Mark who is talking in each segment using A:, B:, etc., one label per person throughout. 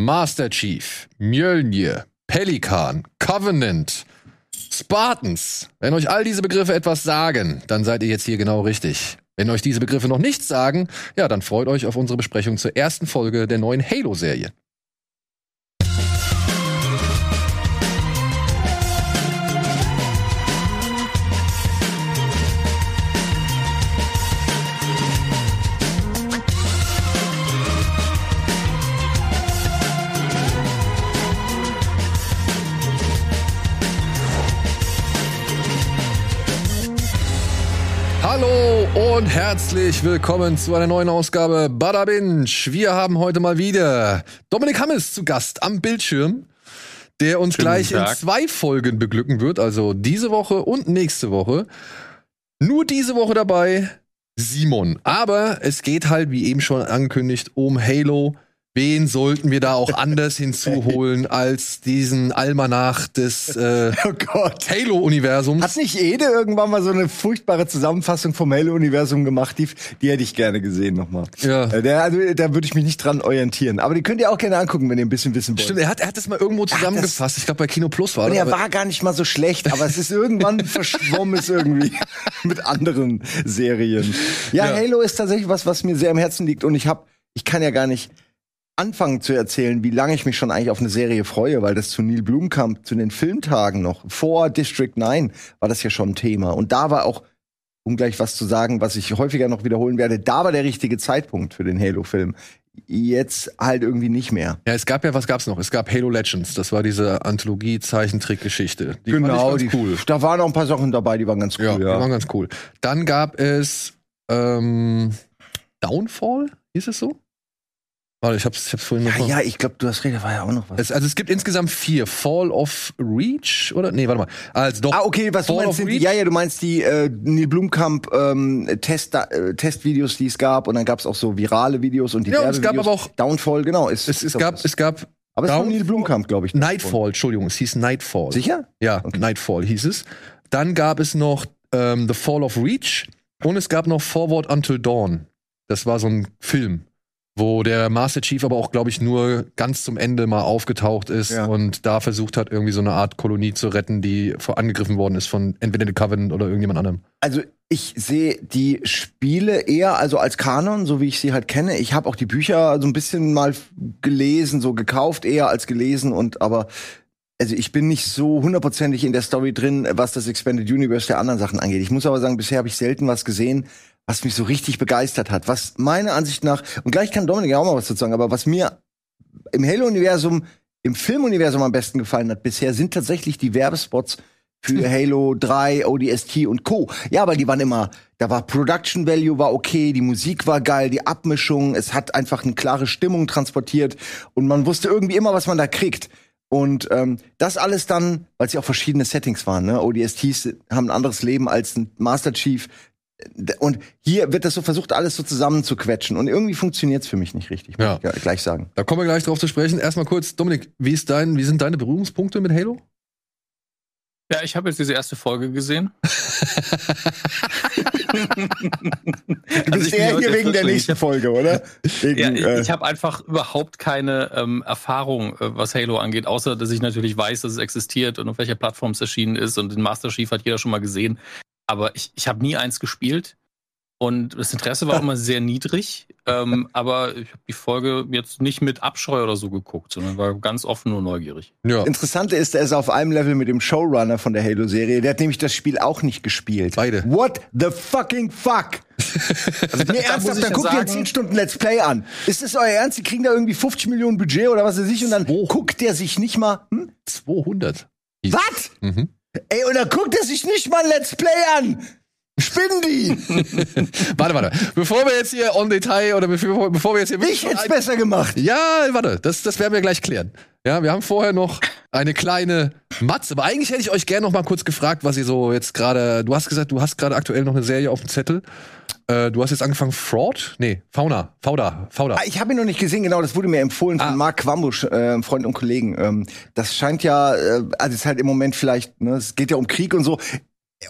A: Master Chief, Mjölnir, Pelikan, Covenant, Spartans. Wenn euch all diese Begriffe etwas sagen, dann seid ihr jetzt hier genau richtig. Wenn euch diese Begriffe noch nichts sagen, ja, dann freut euch auf unsere Besprechung zur ersten Folge der neuen Halo-Serie. Hallo und herzlich willkommen zu einer neuen Ausgabe Bada Binge. Wir haben heute mal wieder Dominik Hammes zu Gast am Bildschirm, der uns
B: Schönen
A: gleich in
B: Tag.
A: zwei Folgen beglücken wird, also diese Woche und nächste Woche. Nur diese Woche dabei Simon. Aber es geht halt, wie eben schon angekündigt, um Halo. Wen sollten wir da auch anders hinzuholen als diesen Almanach des äh,
C: Oh.
A: Halo-Universums?
C: Hat nicht Ede irgendwann mal so eine furchtbare Zusammenfassung vom Halo-Universum gemacht? Die, die hätte ich gerne gesehen nochmal.
A: Ja.
C: Äh, Der, also, da würde ich mich nicht dran orientieren. Aber die könnt ihr auch gerne angucken, wenn ihr ein bisschen wissen wollt.
A: Stimmt, er hat, er hat das mal irgendwo zusammengefasst. Ich glaube, bei Kino Plus war
C: Und
A: das.
C: er war gar nicht mal so schlecht, aber es ist irgendwann verschwommen ist irgendwie mit anderen Serien. Ja,
A: Ja.
C: Halo ist tatsächlich was, was mir sehr am Herzen liegt und ich habe, ich kann ja gar nicht anfangen zu erzählen, wie lange ich mich schon eigentlich auf eine Serie freue, weil das zu Neil Blomkamp, zu den Filmtagen noch, vor District 9 war das ja schon ein Thema. Und da war auch, um gleich was zu sagen, was ich häufiger noch wiederholen werde, da war der richtige Zeitpunkt für den Halo-Film. Jetzt halt irgendwie nicht mehr.
A: ja, es gab ja, was gab's noch? Es gab Halo Legends. Das war diese Anthologie-Zeichentrick-Geschichte. Die
C: Genau, die,
A: cool.
C: da waren auch ein paar Sachen dabei, die waren ganz cool.
A: Ja,
C: Ja,
A: die waren ganz cool. Dann gab es ähm, Downfall, hieß es so? Warte, ich hab's, ich hab's vorhin noch
C: Ja, ja, ich glaube, du hast recht, da war ja auch noch was.
A: Es, also es gibt insgesamt vier. Fall of Reach oder? Nee, warte mal. Also doch.
C: ah, okay, was du
A: Fall
C: meinst,
A: of
C: sind, ja, ja, du meinst die äh, Neil Blumkamp ähm, Test, äh, Testvideos, die es gab und dann gab es auch so virale Videos und die
A: Ja, und es gab aber auch-
C: Downfall, genau. Ist,
A: Es, es gab, es gab
C: aber es
A: Downfall-
C: Neil Blumkamp, glaube ich.
A: Nightfall, Entschuldigung, es hieß Nightfall.
C: Sicher?
A: Ja, Nightfall hieß es. Dann gab es noch ähm, The Fall of Reach und es gab noch Forward Until Dawn. Das war so ein Film, wo der Master Chief aber auch, glaube ich, nur ganz zum Ende mal aufgetaucht ist
C: Ja.
A: und da versucht hat, irgendwie so eine Art Kolonie zu retten, die vor angegriffen worden ist von entweder The Covenant oder irgendjemand anderem.
C: Also ich sehe die Spiele eher also als Kanon, so wie ich sie halt kenne. Ich habe auch die Bücher so ein bisschen mal gelesen, so gekauft eher als gelesen und aber also ich bin nicht so hundertprozentig in der Story drin, was das Expanded Universe der anderen Sachen angeht. Ich muss aber sagen, bisher habe ich selten was gesehen, was mich so richtig begeistert hat. Was meiner Ansicht nach und gleich kann Dominik ja auch mal was dazu sagen, aber was mir im Halo-Universum, im Filmuniversum am besten gefallen hat bisher, sind tatsächlich die Werbespots für Halo 3, ODST und Co. Ja, weil die waren immer, da war Production Value war okay, die Musik war geil, die Abmischung, es hat einfach eine klare Stimmung transportiert und man wusste irgendwie immer, was man da kriegt. Und ähm, das alles dann, weil es ja auch verschiedene Settings waren, ne? ODSTs haben ein anderes Leben als ein Master Chief. Und hier wird das so versucht, alles so zusammenzuquetschen. Und irgendwie funktioniert's für mich nicht richtig, muss
A: Ja.
C: ich gleich sagen.
A: Da kommen wir gleich drauf zu sprechen. Erstmal kurz, Dominik, wie, ist dein, wie sind deine Berührungspunkte mit Halo?
B: Ja, ich habe jetzt diese erste Folge gesehen.
C: Du bist
B: ich bin
C: eher hier wegen der nächsten Folge, oder? Wegen,
B: Ja, ich,
C: äh,
B: ich habe einfach überhaupt keine ähm, Erfahrung, äh, was Halo angeht, außer dass ich natürlich weiß, dass es existiert und auf welcher Plattform es erschienen ist. Und den Master Chief hat jeder schon mal gesehen. Aber ich, ich habe nie eins gespielt. Und das Interesse war immer sehr niedrig. Ähm, aber ich habe die Folge jetzt nicht mit Abscheu oder so geguckt, sondern war ganz offen und neugierig.
A: Ja,
C: Interessante ist, er ist auf einem Level mit dem Showrunner von der Halo-Serie. Der hat nämlich das Spiel auch nicht gespielt.
A: Beide.
C: What the fucking fuck?
B: Also da,
C: Nee, ernsthaft,
B: ich
C: dann
B: ja
C: guckt ihr
B: sagen,
C: 10 Stunden Let's Play an. Ist das euer Ernst? Die kriegen da irgendwie 50 Millionen Budget oder was weiß ich und dann
A: Wo?
C: guckt der sich nicht mal, hm?
A: 200.
C: Was?
A: Mhm.
C: Ey, und dann guckt er sich nicht mal Let's Play an. Spinnen die?
A: Warte, warte. Bevor wir jetzt hier on Detail oder bevor, bevor wir jetzt hier
C: Ich hätte es besser gemacht.
A: Ja, warte, das, das werden wir gleich klären. Ja, wir haben vorher noch eine kleine Matze, aber eigentlich hätte ich euch gerne noch mal kurz gefragt, was ihr so jetzt gerade. Du hast gesagt, du hast gerade aktuell noch eine Serie auf dem Zettel. Äh, du hast jetzt angefangen Fraud? Nee, Fauna, Fauda, Fauda.
C: Ah, Ich habe ihn noch nicht gesehen, genau, das wurde mir empfohlen von
A: Ah.
C: Mark Quambusch, äh, Freund und Kollegen. Ähm, das scheint ja, äh, also es ist halt im Moment vielleicht, ne, es geht ja um Krieg und so.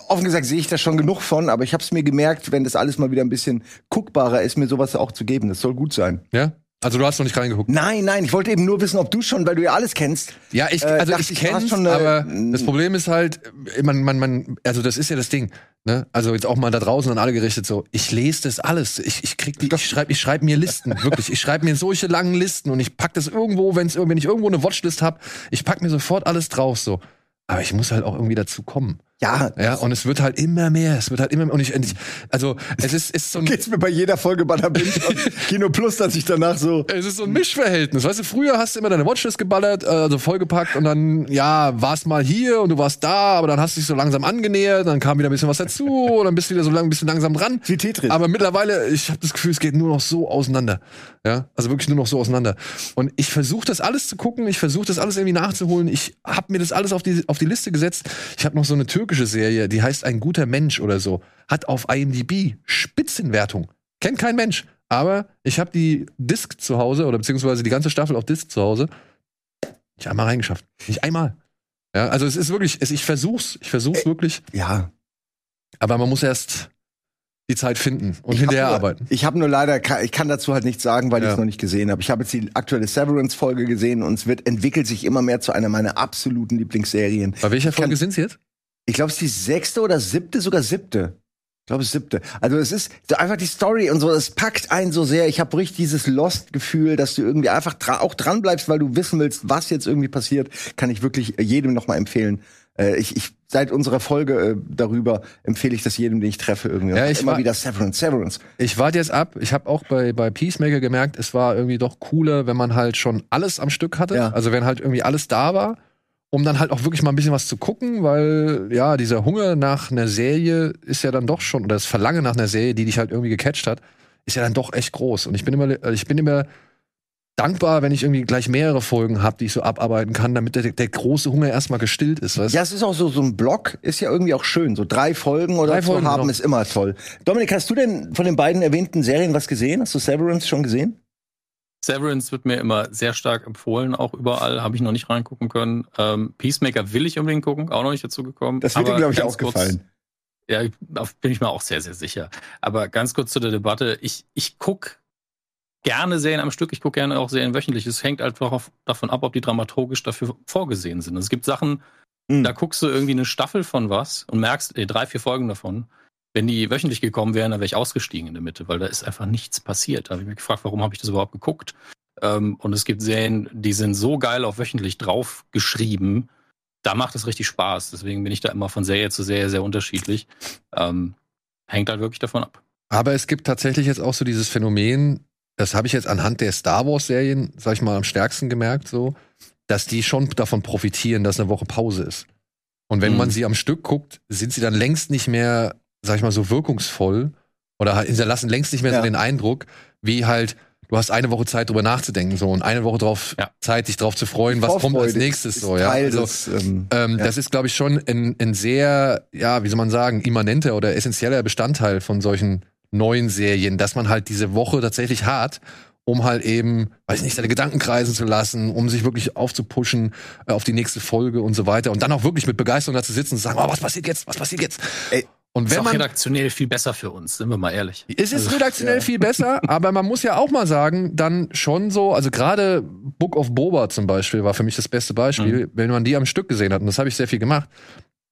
C: Offen gesagt sehe ich da schon genug von, aber ich habe es mir gemerkt, wenn das alles mal wieder ein bisschen guckbarer ist, mir sowas auch zu geben. Das soll gut sein.
A: Ja? Also du hast noch nicht reingeguckt.
C: Nein, nein, ich wollte eben nur wissen, ob du schon, weil du ja alles kennst.
A: Ja, ich,
C: Äh,
A: also
C: dachte
A: ich
C: ich, eine-
A: aber das Problem ist halt, man, man, man, also das ist ja das Ding, ne? Also jetzt auch mal da draußen an alle gerichtet so, ich lese das alles, ich, ich krieg die, ich schreibe ich schreib mir Listen, wirklich, ich schreibe mir solche langen Listen und ich pack das irgendwo, wenn's, wenn ich irgendwo eine Watchlist hab, ich pack mir sofort alles drauf so. Aber ich muss halt auch irgendwie dazu kommen.
C: Ja,
A: Ja, und es wird halt immer mehr, es wird halt immer mehr, und ich, also es ist, ist so ein,
C: geht's mir bei jeder Folge bei der Kino Plus, dass ich danach so.
A: Es ist so ein Mischverhältnis. Weißt du, früher hast du immer deine Watchlist geballert, also vollgepackt und dann, ja, warst mal hier und du warst da, aber dann hast du dich so langsam angenähert, dann kam wieder ein bisschen was dazu und dann bist du wieder so lang, ein bisschen langsam dran.
C: Wie Tetris.
A: Aber mittlerweile, ich habe das Gefühl, es geht nur noch so auseinander. Ja, also wirklich nur noch so auseinander. Und ich versuche das alles zu gucken, ich versuche das alles irgendwie nachzuholen. Ich habe mir das alles auf die, auf die Liste gesetzt. Ich habe noch so eine türkische Serie, die heißt Ein guter Mensch oder so. Hat auf IMDb Spitzenwertung. Kennt kein Mensch. Aber ich habe die Disc zu Hause oder beziehungsweise die ganze Staffel auf Disc zu Hause. Ich einmal reingeschafft. Nicht einmal. Ja, also es ist wirklich, es, ich versuch's, ich versuch's wirklich,
C: Ja.
A: aber man muss erst die Zeit finden und
C: Ich
A: hinterher
C: nur,
A: arbeiten.
C: Ich habe nur leider, ich kann dazu halt nichts sagen, weil ich
A: Ja.
C: es noch nicht gesehen habe. Ich habe jetzt die aktuelle Severance-Folge gesehen und es wird entwickelt sich immer mehr zu einer meiner absoluten Lieblingsserien.
A: Bei welcher
C: Ich
A: Folge sind's jetzt?
C: Ich glaube, es ist die sechste oder siebte, sogar siebte. Ich glaube, es ist siebte. Also es ist so einfach die Story und so, es packt einen so sehr. Ich habe richtig dieses Lost-Gefühl, dass du irgendwie einfach dra auch dran bleibst, weil du wissen willst, was jetzt irgendwie passiert. Kann ich wirklich jedem noch mal empfehlen. Äh, ich, ich seit unserer Folge äh, darüber empfehle ich das jedem, den ich treffe irgendwie.
A: Ja, ich
C: immer
A: war-
C: wieder Severance, Severance.
A: Ich warte jetzt ab. Ich habe auch bei, bei Peacemaker gemerkt, es war irgendwie doch cooler, wenn man halt schon alles am Stück hatte.
C: Ja.
A: Also wenn halt irgendwie alles da war, um dann halt auch wirklich mal ein bisschen was zu gucken, weil ja, dieser Hunger nach einer Serie ist ja dann doch schon, oder das Verlangen nach einer Serie, die dich halt irgendwie gecatcht hat, ist ja dann doch echt groß. Und ich bin immer, ich bin immer dankbar, wenn ich irgendwie gleich mehrere Folgen habe, die ich so abarbeiten kann, damit der, der große Hunger erstmal gestillt ist. Weißt?
C: Ja, es ist auch so, so ein Block ist ja irgendwie auch schön. So drei Folgen oder
A: Drei
C: so
A: Folgen,
C: haben
A: genau.
C: ist immer toll. Dominik, hast du denn von den beiden erwähnten Serien was gesehen? Hast du Severance schon gesehen?
B: Severance wird mir immer sehr stark empfohlen, auch überall, habe ich noch nicht reingucken können. Ähm, Peacemaker will ich unbedingt gucken, auch noch nicht dazu gekommen.
C: Das wird dir, glaube ich, auch
B: kurz-
C: gefallen.
B: Ja, bin ich mir auch sehr, sehr sicher. Aber ganz kurz zu der Debatte. Ich, ich gucke gerne Serien am Stück, ich gucke gerne auch Serien wöchentlich. Es hängt einfach auf, davon ab, ob die dramaturgisch dafür vorgesehen sind. Es gibt Sachen,
C: Hm.
B: da guckst du irgendwie eine Staffel von was und merkst, ey, drei, vier Folgen davon. Wenn die wöchentlich gekommen wären, dann wäre ich ausgestiegen in der Mitte, weil da ist einfach nichts passiert. Da habe ich mich gefragt, warum habe ich das überhaupt geguckt? Ähm, und es gibt Serien, die sind so geil auf wöchentlich drauf geschrieben, da macht es richtig Spaß. Deswegen bin ich da immer von Serie zu Serie sehr unterschiedlich. Ähm, hängt halt wirklich davon ab.
A: Aber es gibt tatsächlich jetzt auch so dieses Phänomen, das habe ich jetzt anhand der Star Wars Serien, sag ich mal, am stärksten gemerkt, so, dass die schon davon profitieren, dass eine Woche Pause ist. Und wenn
B: Mhm.
A: man sie am Stück guckt, sind sie dann längst nicht mehr, sag ich mal, so wirkungsvoll oder halt hinterlassen längst nicht mehr
C: Ja.
A: so den Eindruck, wie halt, du hast eine Woche Zeit, drüber nachzudenken, so, und eine Woche drauf,
B: Ja.
A: Zeit, dich drauf zu freuen, was kommt als nächstes, so, ja. Also,
C: des, ähm,
A: ähm,
C: Ja.
A: Das ist, glaube ich, schon ein, ein sehr, ja, wie soll man sagen, immanenter oder essentieller Bestandteil von solchen neuen Serien, dass man halt diese Woche tatsächlich hat, um halt eben, weiß nicht, seine Gedanken kreisen zu lassen, um sich wirklich aufzupuschen äh, auf die nächste Folge und so weiter und dann auch wirklich mit Begeisterung da zu sitzen und zu sagen, oh, was passiert jetzt, was passiert jetzt?
C: Ey,
A: und
B: Ist
A: wenn
B: auch
A: man
B: redaktionell viel besser für uns, sind wir mal ehrlich.
A: es ist
B: Also,
A: redaktionell
C: ja.
A: viel besser, aber man muss ja auch mal sagen, dann schon so, also gerade Book of Boba zum Beispiel war für mich das beste Beispiel,
B: Mhm.
A: wenn man die am Stück gesehen hat, und das habe ich sehr viel gemacht,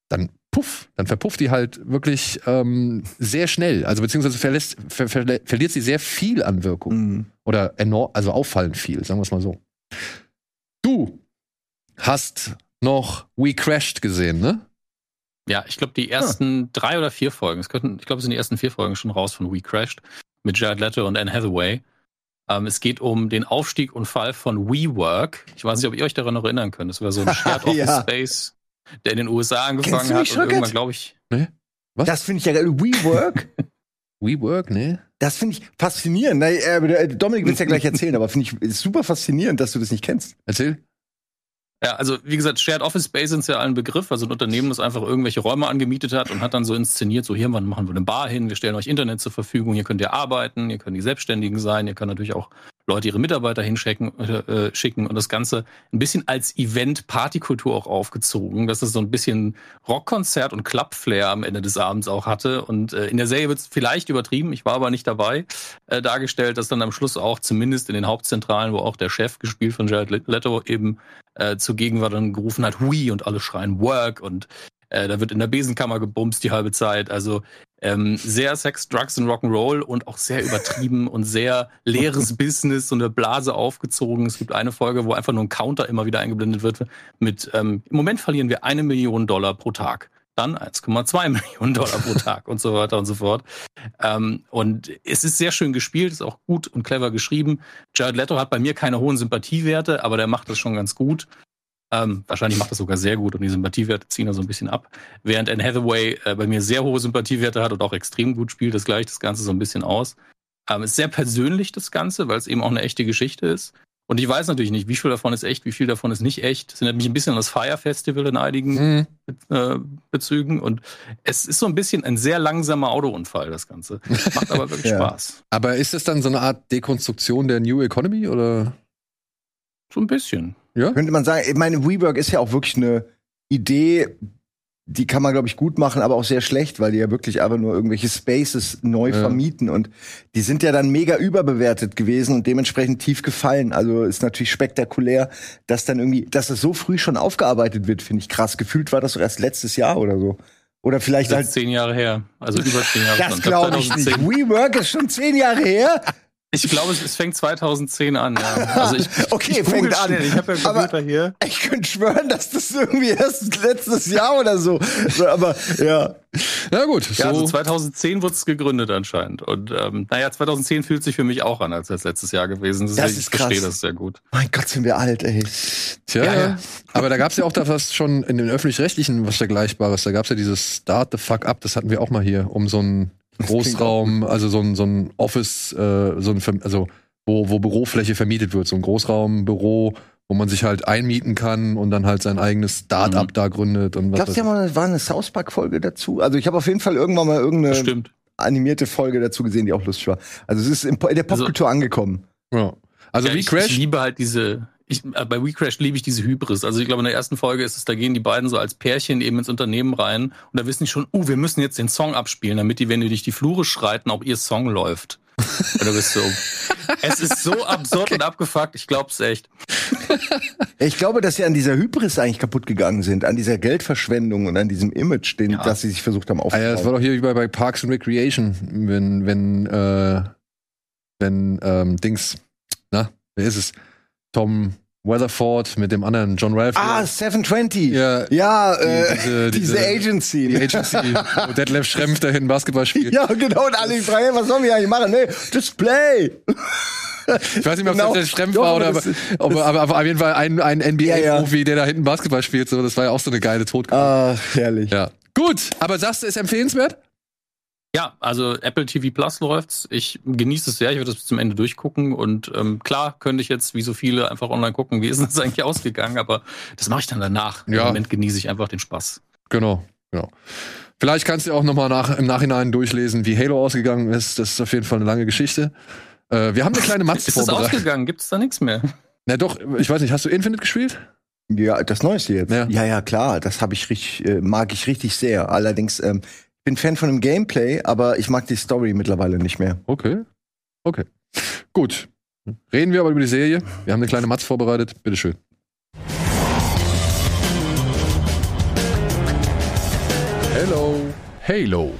A: dann puff, dann verpufft die halt wirklich ähm, sehr schnell, also beziehungsweise verlässt, ver, ver, verliert sie sehr viel an Wirkung
C: mh.
A: oder enorm, also auffallend viel, sagen wir es mal so. Du hast noch We Crashed gesehen, ne?
B: Ja, ich glaube, die ersten drei oder vier Folgen, es könnten, ich glaube, es sind die ersten vier Folgen schon raus von We Crashed mit Jared Leto und Anne Hathaway. Ähm, es geht um den Aufstieg und Fall von WeWork. Ich weiß nicht, ob ihr euch daran noch erinnern könnt. Das war so ein Shared Office
C: Ja.
B: Space, der in den USA angefangen hat
C: mich,
B: und irgendwann, glaube ich,
A: Was?
C: Das finde ich ja geil. WeWork,
A: WeWork, ne?
C: das finde ich faszinierend. Äh, Dominik will es ja gleich erzählen, aber finde ich super faszinierend, dass du das nicht kennst.
A: Erzähl.
B: Ja, also wie gesagt, Shared Office Space ist ja ein Begriff, also ein Unternehmen, das einfach irgendwelche Räume angemietet hat und hat dann so inszeniert, so hier machen wir eine Bar hin, wir stellen euch Internet zur Verfügung, hier könnt ihr arbeiten, ihr könnt die Selbstständigen sein, ihr könnt natürlich auch Leute ihre Mitarbeiter hinschicken äh, schicken und das Ganze ein bisschen als Event-Partykultur auch aufgezogen, dass es so ein bisschen Rockkonzert und Club-Flair am Ende des Abends auch hatte. Und äh, in der Serie wird es vielleicht übertrieben, ich war aber nicht dabei, äh, dargestellt, dass dann am Schluss auch zumindest in den Hauptzentralen, wo auch der Chef, gespielt von Jared Leto, eben äh, zugegen war, dann gerufen hat, Hui und alle schreien Work und äh, da wird in der Besenkammer gebumst die halbe Zeit. Also ähm, sehr Sex, Drugs und Rock'n'Roll und auch sehr übertrieben und sehr leeres Business, so eine Blase aufgezogen. Es gibt eine Folge, wo einfach nur ein Counter immer wieder eingeblendet wird mit, ähm, im Moment verlieren wir eine Million Dollar pro Tag. Dann 1,2 Millionen Dollar pro Tag und so weiter und so fort. Ähm, und es ist sehr schön gespielt, ist auch gut und clever geschrieben. Jared Leto hat bei mir keine hohen Sympathiewerte, aber der macht das schon ganz gut. Ähm, wahrscheinlich macht das sogar sehr gut und die Sympathiewerte ziehen da so ein bisschen ab. Während Anne Hathaway äh, bei mir sehr hohe Sympathiewerte hat und auch extrem gut spielt, das gleicht das Ganze so ein bisschen aus. Ähm, ist sehr persönlich das Ganze, weil es eben auch eine echte Geschichte ist. Und ich weiß natürlich nicht, wie viel davon ist echt, wie viel davon ist nicht echt. Es erinnert mich ein bisschen an das Fire Festival in einigen mhm. äh, Bezügen. Und es ist so ein bisschen ein sehr langsamer Autounfall, das Ganze. Macht aber wirklich ja. Spaß.
A: Aber ist es dann so eine Art Dekonstruktion der New Economy oder?
B: So ein bisschen.
C: Ja? Könnte man sagen, ich meine, WeWork ist ja auch wirklich eine Idee, die kann man, glaube ich, gut machen, aber auch sehr schlecht, weil die ja wirklich aber nur irgendwelche Spaces neu ja. vermieten. Und die sind ja dann mega überbewertet gewesen und dementsprechend tief gefallen. Also ist natürlich spektakulär, dass dann irgendwie, dass das so früh schon aufgearbeitet wird, finde ich krass. Gefühlt war das so erst letztes Jahr oder so. Oder vielleicht
B: halt zehn Jahre her, also über zehn Jahre.
C: Das glaube ich nicht. WeWork ist schon zehn Jahre her.
B: Ich glaube, es, fängt 2010 an. Ja. Also ich,
C: okay,
B: ich
C: fängt an.
B: Schnell. Ich habe ja Computer aber hier.
C: Ich könnte schwören, dass das irgendwie erst letztes Jahr oder so. aber ja.
A: Ja gut.
B: So. Ja, also 2010 wurde es gegründet anscheinend. Und ähm, naja, 2010 fühlt sich für mich auch an, als das letztes Jahr gewesen.
C: Deswegen, das ist ich verstehe
B: das sehr gut.
C: Mein Gott, sind wir alt, ey.
A: Tja, ja, ja. aber da gab es ja auch da was schon in den öffentlich-rechtlichen was Vergleichbares. Da gab es ja dieses Start the Fuck Up, das hatten wir auch mal hier, um so ein Großraum, also so ein, so ein Office, äh, so ein, also wo, wo Bürofläche vermietet wird, so ein Großraumbüro, wo man sich halt einmieten kann und dann halt sein eigenes Start-up mhm. da gründet und
C: was. Glaubst du, ja mal, war eine South Park Folge dazu? Also ich habe auf jeden Fall irgendwann mal irgendeine animierte Folge dazu gesehen, die auch lustig war. Also es ist in der Popkultur also, angekommen.
A: Ja. Also ja, wie Crash.
B: Ich liebe halt diese, ich, äh, bei WeCrash liebe ich diese Hybris. Also ich glaube, in der ersten Folge ist es, da gehen die beiden so als Pärchen eben ins Unternehmen rein und da wissen die schon, uh, wir müssen jetzt den Song abspielen, damit die, wenn die durch die Flure schreiten, auch ihr Song läuft. Und du bist so, es ist so absurd und abgefuckt, ich glaub's echt.
C: Ich glaube, dass sie an dieser Hybris eigentlich kaputt gegangen sind, an dieser Geldverschwendung und an diesem Image, den, ja. das sie sich versucht haben aufzubauen.
A: Ah ja, das war doch hier wie bei, bei Parks and Recreation, wenn, wenn, äh, wenn, ähm, Dings, na, wer ist es? Tom Weatherford mit dem anderen John Ralph.
C: Ah, 720.
A: Ja,
C: ja äh, diese, diese, diese, Agency.
A: Die Agency, wo Detlef Schrempf dahin Basketball spielt.
C: Ja, genau. Und alle fragen, was sollen wir eigentlich machen? Nee, Display.
A: Ich weiß nicht mehr, ob genau. das Schrempf war oder aber, aber, aber, auf jeden Fall ein, ein NBA-Profi, ja, ja. der da hinten Basketball spielt. So, das war ja auch so eine geile Todkarte.
C: Ah, herrlich.
A: Ja. Gut, aber sagst du, ist empfehlenswert?
B: Ja, also Apple TV Plus läuft's. Ich genieße es sehr. Ich werde das bis zum Ende durchgucken. Und ähm, klar könnte ich jetzt, wie so viele, einfach online gucken, wie ist das eigentlich ausgegangen. Aber das mache ich dann danach. Ja. Im Moment genieße ich einfach den Spaß.
A: Genau, genau. Vielleicht kannst du auch noch mal nach, im Nachhinein durchlesen, wie Halo ausgegangen ist. Das ist auf jeden Fall eine lange Geschichte. Äh, wir haben eine kleine Matz
B: Ist das ausgegangen? Gibt es da nichts mehr?
A: Na doch, ich weiß nicht, hast du Infinite gespielt?
C: Ja, das Neueste jetzt. Ja, ja, ja klar. Das habe ich richtig, äh, mag ich richtig sehr. Allerdings ähm, bin Fan von dem Gameplay, aber ich mag die Story mittlerweile nicht mehr.
A: Okay. Okay. Gut. Reden wir aber über die Serie. Wir haben eine kleine Matz vorbereitet. Bitteschön. Hello. Halo.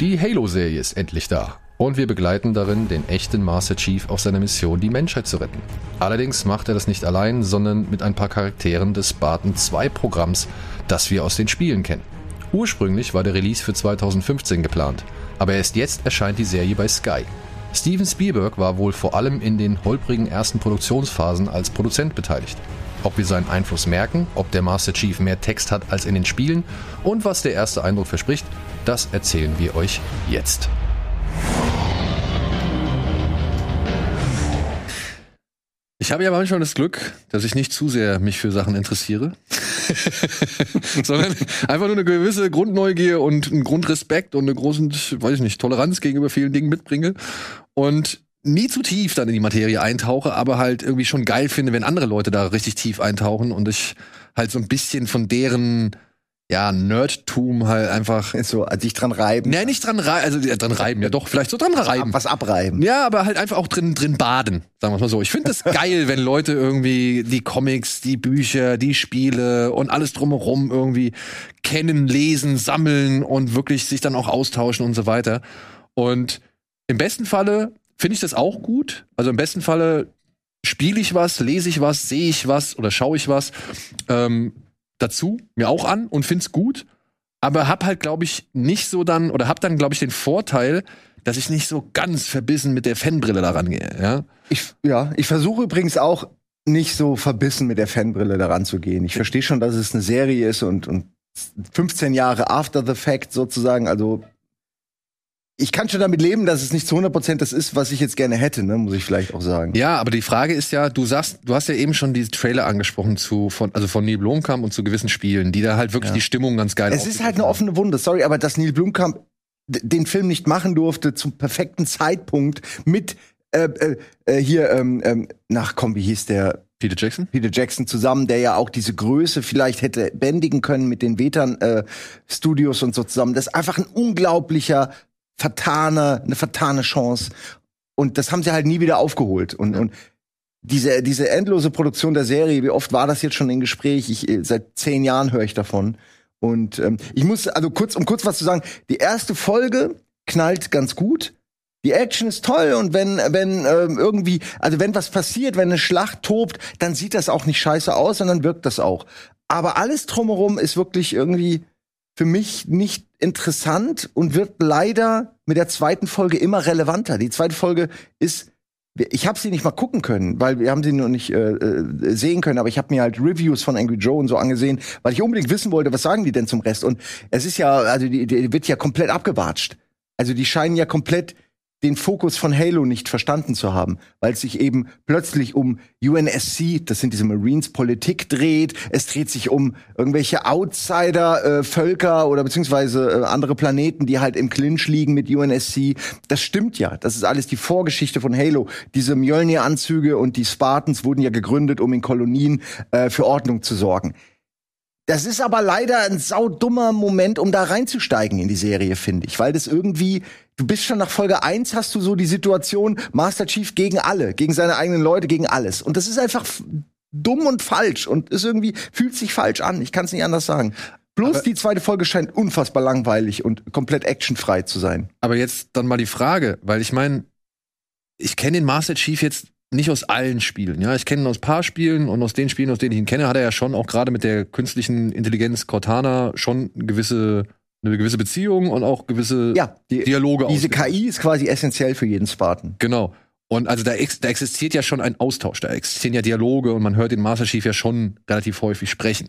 A: Die Halo-Serie ist endlich da. Und wir begleiten darin den echten Master Chief auf seiner Mission, die Menschheit zu retten. Allerdings macht er das nicht allein, sondern mit ein paar Charakteren des Spartan 2 Programms, das wir aus den Spielen kennen. Ursprünglich war der Release für 2015 geplant, aber erst jetzt erscheint die Serie bei Sky. Steven Spielberg war wohl vor allem in den holprigen ersten Produktionsphasen als Produzent beteiligt. Ob wir seinen Einfluss merken, ob der Master Chief mehr Text hat als in den Spielen und was der erste Eindruck verspricht, das erzählen wir euch jetzt. Ich habe ja manchmal das Glück, dass ich nicht zu sehr mich für Sachen interessiere, sondern einfach nur eine gewisse Grundneugier und einen Grundrespekt und eine große, weiß ich nicht, Toleranz gegenüber vielen Dingen mitbringe. Und nie zu tief dann in die Materie eintauche, aber halt irgendwie schon geil finde, wenn andere Leute da richtig tief eintauchen und ich halt so ein bisschen von deren ja, Nerdtum halt einfach.
C: So, also dich dran reiben.
A: Nee, nicht dran reiben, also ja, dran reiben, ja doch, vielleicht so dran reiben.
C: Was abreiben.
A: Ja, aber halt einfach auch drin, drin baden, sagen wir mal so. Ich finde es geil, wenn Leute irgendwie die Comics, die Bücher, die Spiele und alles drumherum irgendwie kennen, lesen, sammeln und wirklich sich dann auch austauschen und so weiter. Und im besten Falle finde ich das auch gut. Also im besten Falle spiele ich was, lese ich was, sehe ich was oder schaue ich was. Ähm, dazu, mir auch an und find's gut, aber hab halt, glaube ich, nicht so dann, oder hab dann, glaube ich, den Vorteil, dass ich nicht so ganz verbissen mit der Fanbrille daran gehe, ja.
C: Ich, ja, ich versuche übrigens auch nicht so verbissen mit der Fanbrille daran zu gehen. Ich verstehe schon, dass es eine Serie ist und, und 15 Jahre after the fact sozusagen, also ich kann schon damit leben, dass es nicht zu 100% das ist, was ich jetzt gerne hätte, ne, muss ich vielleicht auch sagen.
A: Ja, aber die Frage ist ja, du sagst, du hast ja eben schon diese Trailer angesprochen zu von also von Neil Blomkamp und zu gewissen Spielen, die da halt wirklich ja. die Stimmung ganz geil
C: Es ist halt eine offene Wunde, sorry, aber dass Neil Blomkamp den Film nicht machen durfte zum perfekten Zeitpunkt mit äh, äh, äh hier ähm, ähm, nach komm, wie hieß der
A: Peter Jackson?
C: Peter Jackson zusammen, der ja auch diese Größe vielleicht hätte bändigen können mit den Vetan äh, Studios und so zusammen. Das ist einfach ein unglaublicher vertane, eine vertane Chance. Und das haben sie halt nie wieder aufgeholt. Und, und diese, diese endlose Produktion der Serie, wie oft war das jetzt schon in Gespräch? Ich, äh, seit zehn Jahren höre ich davon. Und ähm, ich muss, also kurz, um kurz was zu sagen, die erste Folge knallt ganz gut. Die Action ist toll und wenn wenn ähm, irgendwie also wenn was passiert, wenn eine Schlacht tobt, dann sieht das auch nicht scheiße aus, sondern wirkt das auch. Aber alles drumherum ist wirklich irgendwie für mich nicht interessant und wird leider mit der zweiten Folge immer relevanter. Die zweite Folge ist ich habe sie nicht mal gucken können, weil wir haben sie noch nicht äh, äh, sehen können, aber ich habe mir halt Reviews von Angry Joe und so angesehen, weil ich unbedingt wissen wollte, was sagen die denn zum Rest und es ist ja also die, die wird ja komplett abgewatscht. Also die scheinen ja komplett den Fokus von Halo nicht verstanden zu haben, weil es sich eben plötzlich um UNSC, das sind diese Marines, Politik dreht. Es dreht sich um irgendwelche Outsider-Völker äh, oder beziehungsweise äh, andere Planeten, die halt im Clinch liegen mit UNSC. Das stimmt ja. Das ist alles die Vorgeschichte von Halo. Diese Mjolnir-Anzüge und die Spartans wurden ja gegründet, um in Kolonien äh, für Ordnung zu sorgen. Das ist aber leider ein saudummer Moment, um da reinzusteigen in die Serie, finde ich, weil das irgendwie du bist schon nach Folge 1 hast du so die Situation Master Chief gegen alle, gegen seine eigenen Leute, gegen alles und das ist einfach dumm und falsch und ist irgendwie fühlt sich falsch an. Ich kann es nicht anders sagen. Bloß aber die zweite Folge scheint unfassbar langweilig und komplett actionfrei zu sein.
A: Aber jetzt dann mal die Frage, weil ich meine, ich kenne den Master Chief jetzt nicht aus allen Spielen. Ja, ich kenne ihn aus paar Spielen und aus den Spielen, aus denen ich ihn kenne, hat er ja schon auch gerade mit der künstlichen Intelligenz Cortana schon gewisse eine gewisse Beziehung und auch gewisse
C: ja, die,
A: Dialoge.
C: Diese KI ist quasi essentiell für jeden Spartan.
A: Genau. Und also da, ex da, existiert ja schon ein Austausch, da existieren ja Dialoge und man hört den Master Chief ja schon relativ häufig sprechen.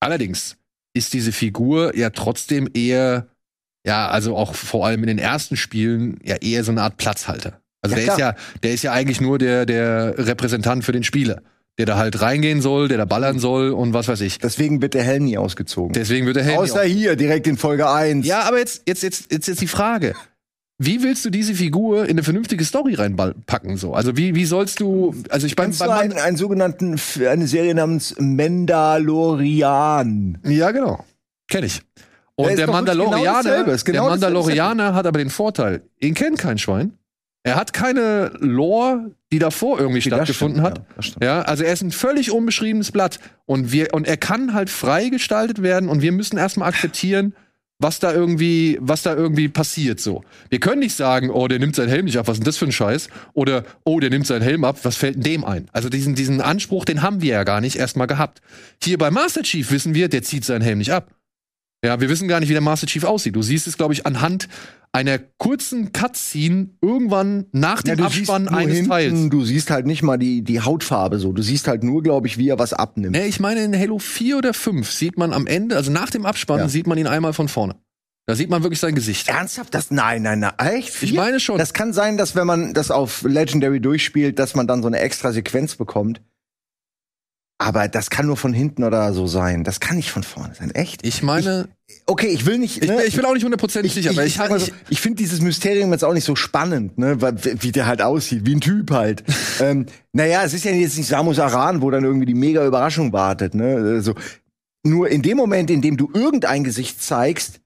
A: Allerdings ist diese Figur ja trotzdem eher, ja, also auch vor allem in den ersten Spielen ja eher so eine Art Platzhalter. Also ja, der klar. ist ja, der ist ja eigentlich nur der, der Repräsentant für den Spieler. Der da halt reingehen soll, der da ballern soll und was weiß ich.
C: Deswegen wird der Helm nie ausgezogen.
A: Deswegen wird der Helm
C: Außer hier, direkt in Folge 1.
A: Ja, aber jetzt, jetzt, jetzt, jetzt, jetzt die Frage. Wie willst du diese Figur in eine vernünftige Story reinpacken? So, also wie wie sollst du? Also ich
C: meine, beim einen, einen sogenannten eine Serie namens Mandalorian.
A: Ja, genau, kenne ich. Und der, der Mandalorianer, genau genau der Mandalorianer hat aber den Vorteil, ihn kennt kein Schwein. Er hat keine Lore, die davor irgendwie die stattgefunden stimmt, hat. Ja, ja, also er ist ein völlig unbeschriebenes Blatt und wir und er kann halt frei gestaltet werden und wir müssen erstmal akzeptieren, was da irgendwie, was da irgendwie passiert so. Wir können nicht sagen, oh, der nimmt seinen Helm nicht ab, was ist denn das für ein Scheiß? Oder oh, der nimmt seinen Helm ab, was fällt denn dem ein? Also diesen diesen Anspruch, den haben wir ja gar nicht erstmal gehabt. Hier bei Master Chief wissen wir, der zieht seinen Helm nicht ab. Ja, wir wissen gar nicht, wie der Master Chief aussieht. Du siehst es, glaube ich, anhand einer kurzen Cutscene irgendwann nach dem ja, Abspann eines hinten, Teils.
C: Du siehst halt nicht mal die, die Hautfarbe so. Du siehst halt nur, glaube ich, wie er was abnimmt.
A: Nee, ich meine, in Halo 4 oder 5 sieht man am Ende, also nach dem Abspann, ja. sieht man ihn einmal von vorne. Da sieht man wirklich sein Gesicht.
C: Ernsthaft? Das, nein, nein, nein. Echt?
A: Vier? Ich meine schon.
C: Das kann sein, dass wenn man das auf Legendary durchspielt, dass man dann so eine extra Sequenz bekommt. Aber das kann nur von hinten oder so sein. Das kann nicht von vorne sein. Echt?
A: Ich meine,
C: Okay, ich will nicht.
A: ich,
C: ne?
A: ich bin auch nicht hundertprozentig sicher, aber ich,
C: mal so,
A: ich,
C: ich finde dieses Mysterium jetzt auch nicht so spannend, ne, weil- wie der halt aussieht, wie ein Typ halt. ähm, naja, es ist ja jetzt nicht Samus Aran, wo dann irgendwie die mega Überraschung wartet, ne. Also, nur in dem Moment, in dem du irgendein Gesicht zeigst,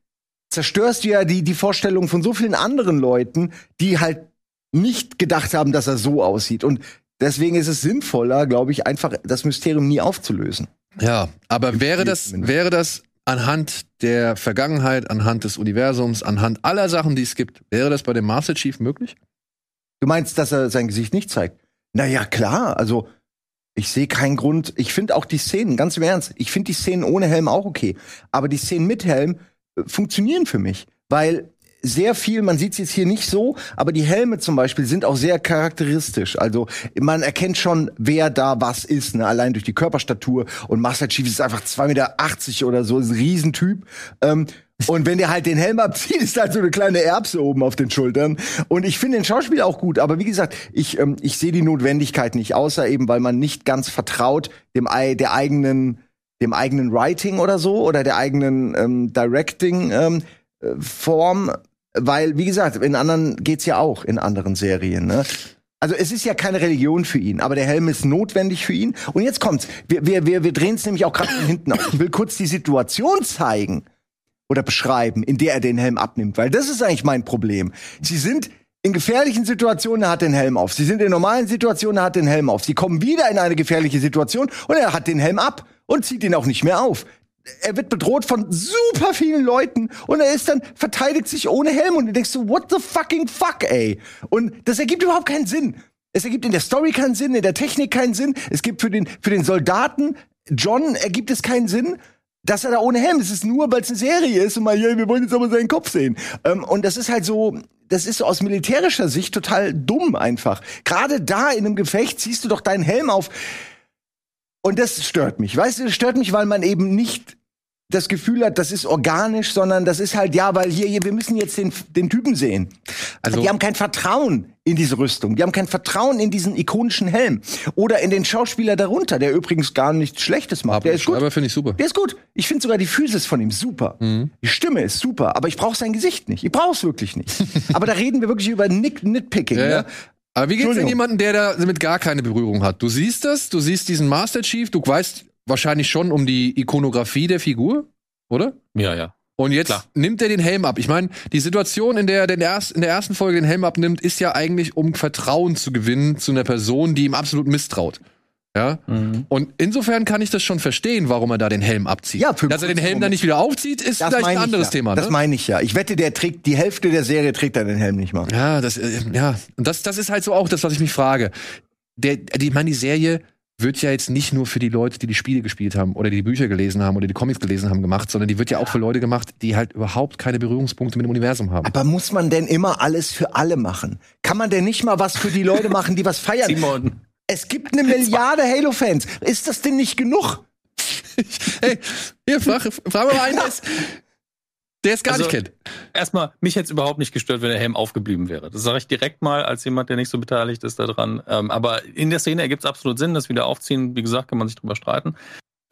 C: zerstörst du ja die, die Vorstellung von so vielen anderen Leuten, die halt nicht gedacht haben, dass er so aussieht. Und deswegen ist es sinnvoller, glaube ich, einfach das Mysterium nie aufzulösen.
A: ja, aber wäre das, wäre das anhand der Vergangenheit, anhand des Universums, anhand aller Sachen, die es gibt, wäre das bei dem Master Chief möglich?
C: Du meinst, dass er sein Gesicht nicht zeigt? Na ja, klar. Also ich sehe keinen Grund. Ich finde auch die Szenen, ganz im Ernst, ich finde die Szenen ohne Helm auch okay. Aber die Szenen mit Helm äh, funktionieren für mich, weil sehr viel, man sieht es jetzt hier nicht so, aber die Helme zum Beispiel sind auch sehr charakteristisch. Also man erkennt schon, wer da was ist, ne? allein durch die Körperstatur. Und Master Chief ist einfach 2,80 Meter oder so, ist ein Riesentyp. Ähm, und wenn der halt den Helm abzieht, ist halt so eine kleine Erbse oben auf den Schultern. Und ich finde den Schauspieler auch gut, aber wie gesagt, ich, ähm, ich sehe die Notwendigkeit nicht, außer eben, weil man nicht ganz vertraut dem der eigenen, dem eigenen Writing oder so oder der eigenen ähm, Directing ähm, äh, Form, weil wie gesagt, in anderen geht's ja auch in anderen Serien. Ne? Also es ist ja keine Religion für ihn, aber der Helm ist notwendig für ihn. Und jetzt kommt's, wir wir wir, wir drehen es nämlich auch gerade von hinten auf. Ich will kurz die Situation zeigen oder beschreiben, in der er den Helm abnimmt, weil das ist eigentlich mein Problem. Sie sind in gefährlichen Situationen, er hat den Helm auf. Sie sind in normalen Situationen, er hat den Helm auf. Sie kommen wieder in eine gefährliche Situation und er hat den Helm ab und zieht ihn auch nicht mehr auf. Er wird bedroht von super vielen Leuten und er ist dann, verteidigt sich ohne Helm und du denkst so, what the fucking fuck, ey? Und das ergibt überhaupt keinen Sinn. Es ergibt in der Story keinen Sinn, in der Technik keinen Sinn. Es gibt für den, für den Soldaten John ergibt es keinen Sinn dass er da ohne Helm, es ist nur, weil es eine Serie ist und mal, ja, wir wollen jetzt aber seinen Kopf sehen. Ähm, und das ist halt so, das ist aus militärischer Sicht total dumm einfach. Gerade da in einem Gefecht ziehst du doch deinen Helm auf. Und das stört mich. Weißt du, das stört mich, weil man eben nicht das Gefühl hat, das ist organisch, sondern das ist halt, ja, weil hier, hier wir müssen jetzt den, den Typen sehen.
A: Also-
C: die haben kein Vertrauen in diese Rüstung. Die haben kein Vertrauen in diesen ikonischen Helm. Oder in den Schauspieler darunter, der übrigens gar nichts Schlechtes macht. Der ist gut.
A: Aber finde ich super.
C: Der ist gut. Ich finde sogar die Physis von ihm super. Die Stimme ist super, aber ich brauche sein Gesicht nicht. Ich brauche es wirklich nicht. aber da reden wir wirklich über Nick Nitpicking.
A: Ja, ja.
C: Ne?
A: Aber wie geht's denn jemanden, der da damit gar keine Berührung hat? Du siehst das, du siehst diesen Master Chief, du weißt wahrscheinlich schon um die Ikonografie der Figur, oder?
B: Ja, ja.
A: Und jetzt
B: Klar.
A: nimmt er den Helm ab. Ich meine, die Situation, in der er den erst, in der ersten Folge den Helm abnimmt, ist ja eigentlich, um Vertrauen zu gewinnen zu einer Person, die ihm absolut misstraut. Ja?
B: Mhm.
A: Und insofern kann ich das schon verstehen, warum er da den Helm abzieht.
C: Ja, für
A: Dass er den Helm dann
C: Moment.
A: nicht wieder aufzieht, ist
C: Das
A: vielleicht ein anderes
C: ja.
A: Thema.
C: Das
A: ne?
C: meine ich ja. Ich wette, der trägt die Hälfte der Serie trägt er den Helm nicht mal.
A: Ja, das, äh, ja. Und das, das ist halt so auch das, was ich mich frage. Der, die, ich meine, die Serie wird ja jetzt nicht nur für die Leute, die die Spiele gespielt haben oder die, die Bücher gelesen haben oder die Comics gelesen haben, gemacht, sondern die wird ja auch für Leute gemacht, die halt überhaupt keine Berührungspunkte mit dem Universum haben.
C: Aber muss man denn immer alles für alle machen? Kann man denn nicht mal was für die Leute machen, die was feiern?
B: Simon,
C: Es gibt eine Milliarde Halo-Fans. Ist das denn nicht genug?
A: Hey, hier, frag, frag mal einen, der es- gar
B: Also-
A: nicht kennt.
B: erstmal, mich hätte es überhaupt nicht gestört, wenn der Helm aufgeblieben wäre. Das sage ich direkt mal als jemand, der nicht so beteiligt ist daran. Ähm, aber in der Szene ergibt es absolut Sinn, das wieder aufziehen. Wie gesagt, kann man sich drüber streiten.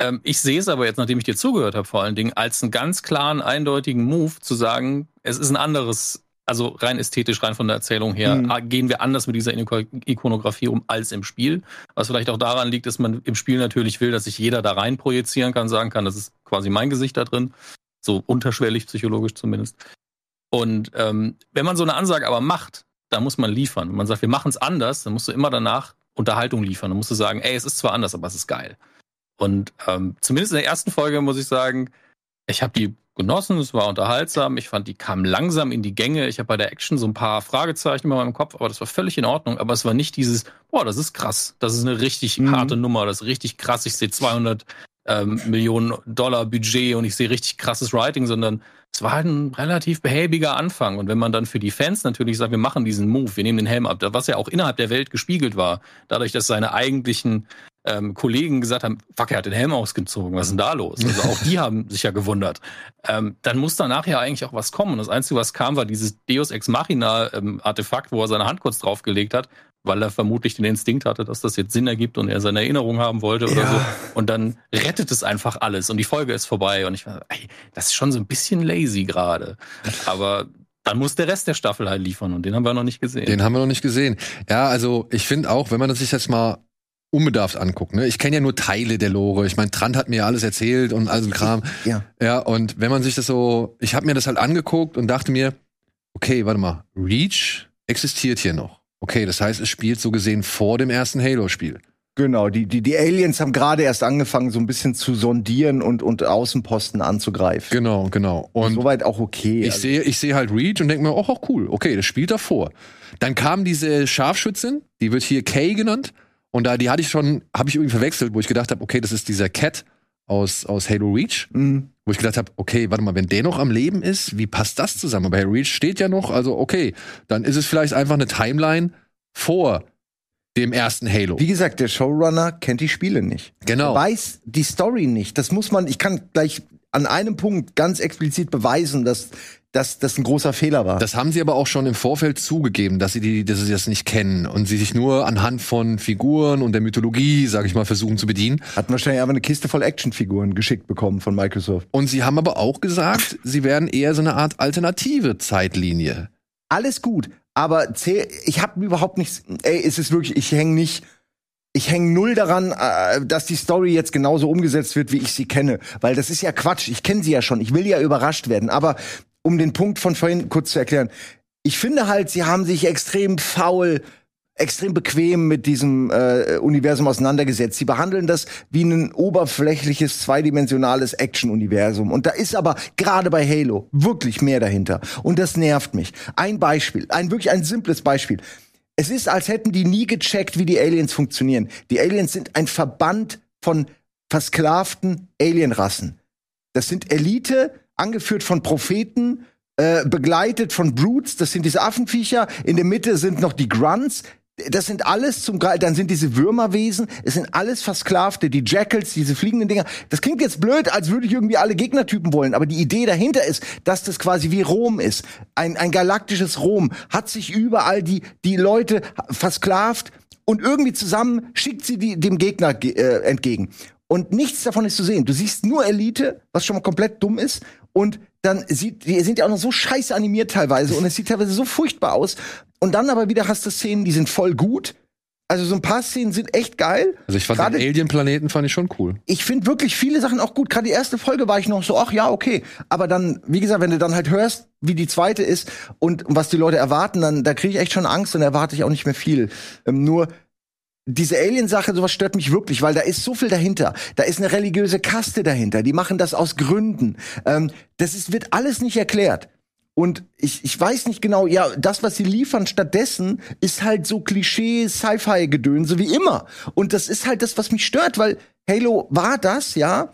B: Ähm, ich sehe es aber jetzt, nachdem ich dir zugehört habe, vor allen Dingen, als einen ganz klaren, eindeutigen Move zu sagen, es ist ein anderes, also rein ästhetisch, rein von der Erzählung her,
C: Mhm.
B: ah, gehen wir anders mit dieser Iko- Ikonografie um als im Spiel. Was vielleicht auch daran liegt, dass man im Spiel natürlich will, dass sich jeder da rein projizieren kann, sagen kann, das ist quasi mein Gesicht da drin. So unterschwellig, psychologisch zumindest. Und ähm, wenn man so eine Ansage aber macht, dann muss man liefern. Wenn man sagt, wir machen es anders, dann musst du immer danach Unterhaltung liefern. Dann musst du sagen, ey, es ist zwar anders, aber es ist geil. Und ähm, zumindest in der ersten Folge muss ich sagen, ich habe die genossen, es war unterhaltsam, ich fand, die kam langsam in die Gänge. Ich habe bei der Action so ein paar Fragezeichen in meinem Kopf, aber das war völlig in Ordnung. Aber es war nicht dieses, boah, das ist krass, das ist eine richtig
C: Mhm.
B: harte Nummer, das ist richtig krass, ich sehe 200 ähm, Millionen Dollar Budget und ich sehe richtig krasses Writing, sondern es war halt ein relativ behäbiger Anfang. Und wenn man dann für die Fans natürlich sagt, wir machen diesen Move, wir nehmen den Helm ab, was ja auch innerhalb der Welt gespiegelt war, dadurch, dass seine eigentlichen ähm, Kollegen gesagt haben, fuck, er hat den Helm ausgezogen, was ist denn da los? Also auch die haben sich ja gewundert. Ähm, dann muss danach ja eigentlich auch was kommen. Und das Einzige, was kam, war dieses Deus Ex Machina ähm, Artefakt, wo er seine Hand kurz draufgelegt hat, weil er vermutlich den Instinkt hatte, dass das jetzt Sinn ergibt und er seine Erinnerung haben wollte oder
A: Ja.
B: so. Und dann rettet es einfach alles und die Folge ist vorbei. Und ich war, ey, das ist schon so ein bisschen lazy gerade. Aber dann muss der Rest der Staffel halt liefern und den haben wir noch nicht gesehen.
A: Den haben wir noch nicht gesehen. Ja, also ich finde auch, wenn man das sich jetzt mal unbedarft anguckt, ne? Ich kenne ja nur Teile der Lore. Ich meine, Trant hat mir ja alles erzählt und all so Kram.
C: Ja.
A: Ja, und wenn man sich das so, ich habe mir das halt angeguckt und dachte mir, okay, warte mal, Reach existiert hier noch. Okay, das heißt, es spielt so gesehen vor dem ersten Halo-Spiel.
C: Genau, die, die, die Aliens haben gerade erst angefangen, so ein bisschen zu sondieren und, und Außenposten anzugreifen.
A: Genau, genau. Und
C: Soweit auch okay.
A: Ich
C: Also,
A: sehe, ich sehe halt Reach und denke mir, oh, auch cool, okay, das spielt davor. Dann kam diese Scharfschützin, die wird hier Kay genannt. Und da, die hatte ich schon, habe ich irgendwie verwechselt, wo ich gedacht habe, okay, das ist dieser Cat aus, aus Halo Reach.
C: mh,
A: Wo ich gedacht habe, okay, warte mal, wenn der noch am Leben ist, wie passt das zusammen? Aber Halo Reach steht ja noch, also okay, dann ist es vielleicht einfach eine Timeline vor dem ersten Halo.
C: wie gesagt, der Showrunner kennt die Spiele nicht.
A: Genau.
C: Er weiß die Story nicht. Das muss man, ich kann gleich an einem Punkt ganz explizit beweisen, dass, dass das ein großer Fehler war.
A: Das haben sie aber auch schon im Vorfeld zugegeben, dass sie, die, dass sie das nicht kennen und sie sich nur anhand von Figuren und der Mythologie, sag ich mal, versuchen zu bedienen.
C: Hat wahrscheinlich aber eine Kiste voll Actionfiguren geschickt bekommen von Microsoft.
A: Und sie haben aber auch gesagt, sie werden eher so eine Art alternative Zeitlinie.
C: Alles gut, aber zähl, ich habe überhaupt nichts. Ey, es ist wirklich, ich hänge nicht. Ich hänge null daran, äh, dass die Story jetzt genauso umgesetzt wird, wie ich sie kenne. Weil das ist ja Quatsch. Ich kenne sie ja schon. Ich will ja überrascht werden. Aber um den Punkt von vorhin kurz zu erklären. Ich finde halt, sie haben sich extrem faul, extrem bequem mit diesem äh, Universum auseinandergesetzt. Sie behandeln das wie ein oberflächliches, zweidimensionales Action-Universum. Und da ist aber gerade bei Halo wirklich mehr dahinter. Und das nervt mich. Ein Beispiel, ein wirklich ein simples Beispiel. Es ist, als hätten die nie gecheckt, wie die Aliens funktionieren. Die Aliens sind ein Verband von versklavten Alienrassen. Das sind Elite, angeführt von Propheten, äh, begleitet von Brutes, das sind diese Affenviecher. In der Mitte sind noch die Grunts. Das sind alles zum Gre dann sind diese Würmerwesen, es sind alles Versklavte, die Jackals, diese fliegenden Dinger. Das klingt jetzt blöd, als würde ich irgendwie alle Gegnertypen wollen, aber die Idee dahinter ist, dass das quasi wie Rom ist. Ein, ein galaktisches Rom hat sich überall die, die Leute versklavt und irgendwie zusammen schickt sie die dem Gegner ge- äh, entgegen. Und nichts davon ist zu sehen. Du siehst nur Elite, was schon mal komplett dumm ist. Und dann sieht, die sind ja auch noch so scheiße animiert teilweise und es sieht teilweise so furchtbar aus. Und dann aber wieder hast du Szenen, die sind voll gut. Also so ein paar Szenen sind echt geil.
A: Also ich fand
C: Gerade-
A: den Alien-Planeten fand ich schon cool.
C: Ich finde wirklich viele Sachen auch gut. Gerade die erste Folge war ich noch so, ach ja, okay. Aber dann, wie gesagt, wenn du dann halt hörst, wie die zweite ist und was die Leute erwarten, dann da kriege ich echt schon Angst und erwarte ich auch nicht mehr viel. Ähm, nur diese Alien-Sache, sowas stört mich wirklich, weil da ist so viel dahinter. Da ist eine religiöse Kaste dahinter. Die machen das aus Gründen. Ähm, das ist, wird alles nicht erklärt. Und ich, ich weiß nicht genau, ja, das, was sie liefern stattdessen, ist halt so Klischee-Sci-Fi-Gedönse wie immer. Und das ist halt das, was mich stört, weil Halo war das, ja.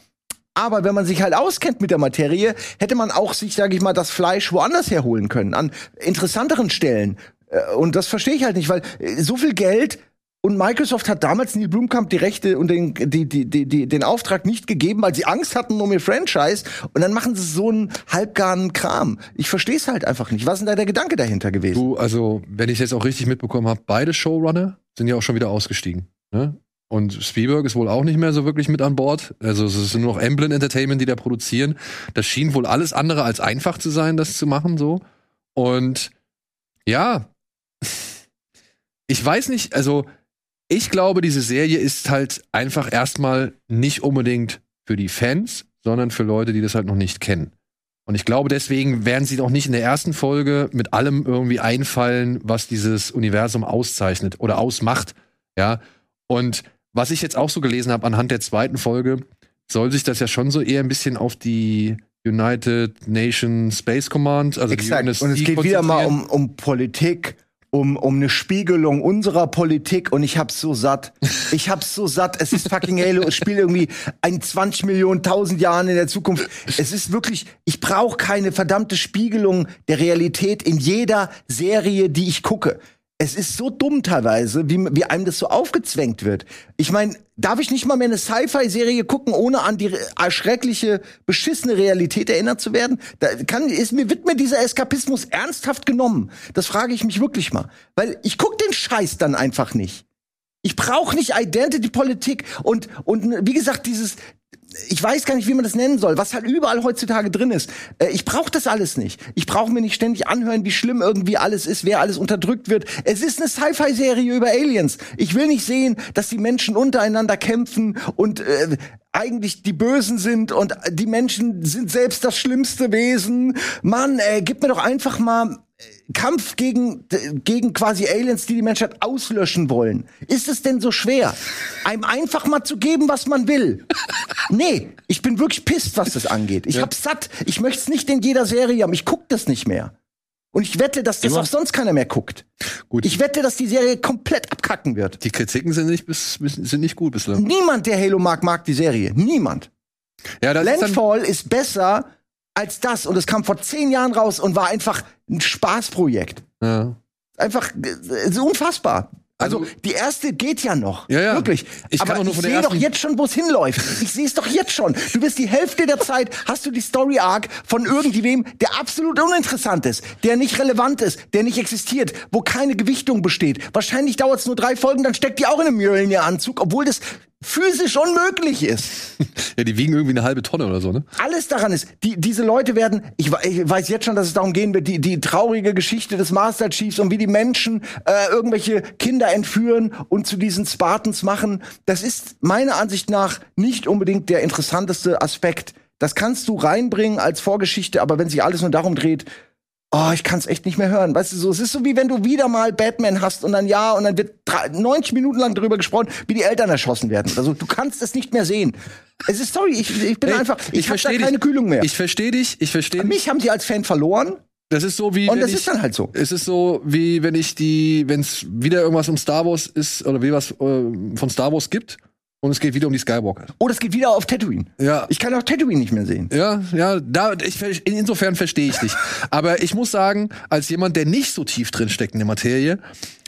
C: Aber wenn man sich halt auskennt mit der Materie, hätte man auch sich, sage ich mal, das Fleisch woanders herholen können, an interessanteren Stellen. Äh, Und das verstehe ich halt nicht, weil äh, so viel Geld und Microsoft hat damals Neil Blumkamp die Rechte und den, die, die, die, den Auftrag nicht gegeben, weil sie Angst hatten um ihr Franchise. Und dann machen sie so einen halbgaren Kram. Ich verstehe es halt einfach nicht. Was ist denn da der Gedanke dahinter gewesen?
A: Du, also, wenn ich jetzt auch richtig mitbekommen habe, beide Showrunner sind ja auch schon wieder ausgestiegen. Ne? Und Spielberg ist wohl auch nicht mehr so wirklich mit an Bord. Also es ist nur noch Emblem Entertainment, die da produzieren. Das schien wohl alles andere als einfach zu sein, das zu machen so. Und ja, ich weiß nicht, also ich glaube, diese Serie ist halt einfach erstmal nicht unbedingt für die Fans, sondern für Leute, die das halt noch nicht kennen. Und ich glaube, deswegen werden sie doch nicht in der ersten Folge mit allem irgendwie einfallen, was dieses Universum auszeichnet oder ausmacht. Ja. Und was ich jetzt auch so gelesen habe anhand der zweiten Folge, soll sich das ja schon so eher ein bisschen auf die United Nation Space Command, also die
C: Exakt. Und es geht wieder mal um, um Politik, um, um eine Spiegelung unserer Politik und ich hab's so satt. Ich hab's so satt. Es ist fucking Halo. Es spielt irgendwie ein 20 Millionen, 1000 Jahren in der Zukunft. Es ist wirklich, ich brauche keine verdammte Spiegelung der Realität in jeder Serie, die ich gucke. Es ist so dumm teilweise, wie, wie einem das so aufgezwängt wird. Ich meine, darf ich nicht mal mehr eine Sci-Fi-Serie gucken, ohne an die schreckliche, beschissene Realität erinnert zu werden? Da kann, ist mir, wird mir dieser Eskapismus ernsthaft genommen? Das frage ich mich wirklich mal. Weil ich guck den Scheiß dann einfach nicht. Ich brauche nicht Identity-Politik und, und wie gesagt, dieses, ich weiß gar nicht, wie man das nennen soll, was halt überall heutzutage drin ist. Äh, ich brauche das alles nicht. Ich brauche mir nicht ständig anhören, wie schlimm irgendwie alles ist, wer alles unterdrückt wird. Es ist eine Sci-Fi-Serie über Aliens. Ich will nicht sehen, dass die Menschen untereinander kämpfen und äh, eigentlich die Bösen sind und die Menschen sind selbst das schlimmste Wesen. Mann, ey, gib mir doch einfach mal Kampf gegen, gegen quasi Aliens, die die Menschheit auslöschen wollen. Ist es denn so schwer, einem einfach mal zu geben, was man will? Nee, ich bin wirklich pisst, was das angeht. Ich ja. hab's satt. Ich möchte es nicht in jeder Serie haben. Ich guck das nicht mehr. Und ich wette, dass das Immer. auch sonst keiner mehr guckt. Gut. Ich wette, dass die Serie komplett abkacken wird.
A: Die Kritiken sind nicht, bis, sind nicht gut bislang.
C: Niemand, der Halo mag, mag die Serie. Niemand. Ja, Landfall ist, ist besser als das. Und es kam vor zehn Jahren raus und war einfach ein Spaßprojekt. Ja. Einfach so unfassbar. Also, also, die erste geht ja noch. Ja, ja. Wirklich. Ich kann Aber nur ich sehe doch jetzt schon, wo es hinläuft. Ich sehe es doch jetzt schon. Du bist die Hälfte der Zeit, hast du die Story Arc von irgendwem, der absolut uninteressant ist, der nicht relevant ist, der nicht existiert, wo keine Gewichtung besteht. Wahrscheinlich dauert es nur drei Folgen, dann steckt die auch in einem Mjölnir-Anzug, obwohl das physisch unmöglich ist.
A: ja, die wiegen irgendwie eine halbe Tonne oder so, ne?
C: Alles daran ist, die, diese Leute werden, ich, ich weiß jetzt schon, dass es darum gehen wird, die, die traurige Geschichte des Master Chiefs und wie die Menschen äh, irgendwelche Kinder entführen und zu diesen Spartans machen. Das ist meiner Ansicht nach nicht unbedingt der interessanteste Aspekt. Das kannst du reinbringen als Vorgeschichte, aber wenn sich alles nur darum dreht, Oh, ich kann es echt nicht mehr hören. Weißt du, so, es ist so wie wenn du wieder mal Batman hast und dann ja, und dann wird 90 Minuten lang darüber gesprochen, wie die Eltern erschossen werden. Also du kannst es nicht mehr sehen. Es ist sorry, ich, ich bin hey, einfach, ich, ich habe da keine Kühlung mehr.
A: Ich verstehe dich, ich verstehe
C: Mich haben sie als Fan verloren.
A: Das ist so wie.
C: Und das ich, ist dann halt so.
A: Es ist so wie wenn ich die, wenn es wieder irgendwas um Star Wars ist oder wie was äh, von Star Wars gibt und es geht wieder um die Skywalker.
C: Oh, es geht wieder auf Tatooine. Ja. Ich kann auch Tatooine nicht mehr sehen.
A: Ja, ja, da, ich, insofern verstehe ich dich. Aber ich muss sagen, als jemand, der nicht so tief drin steckt in der Materie,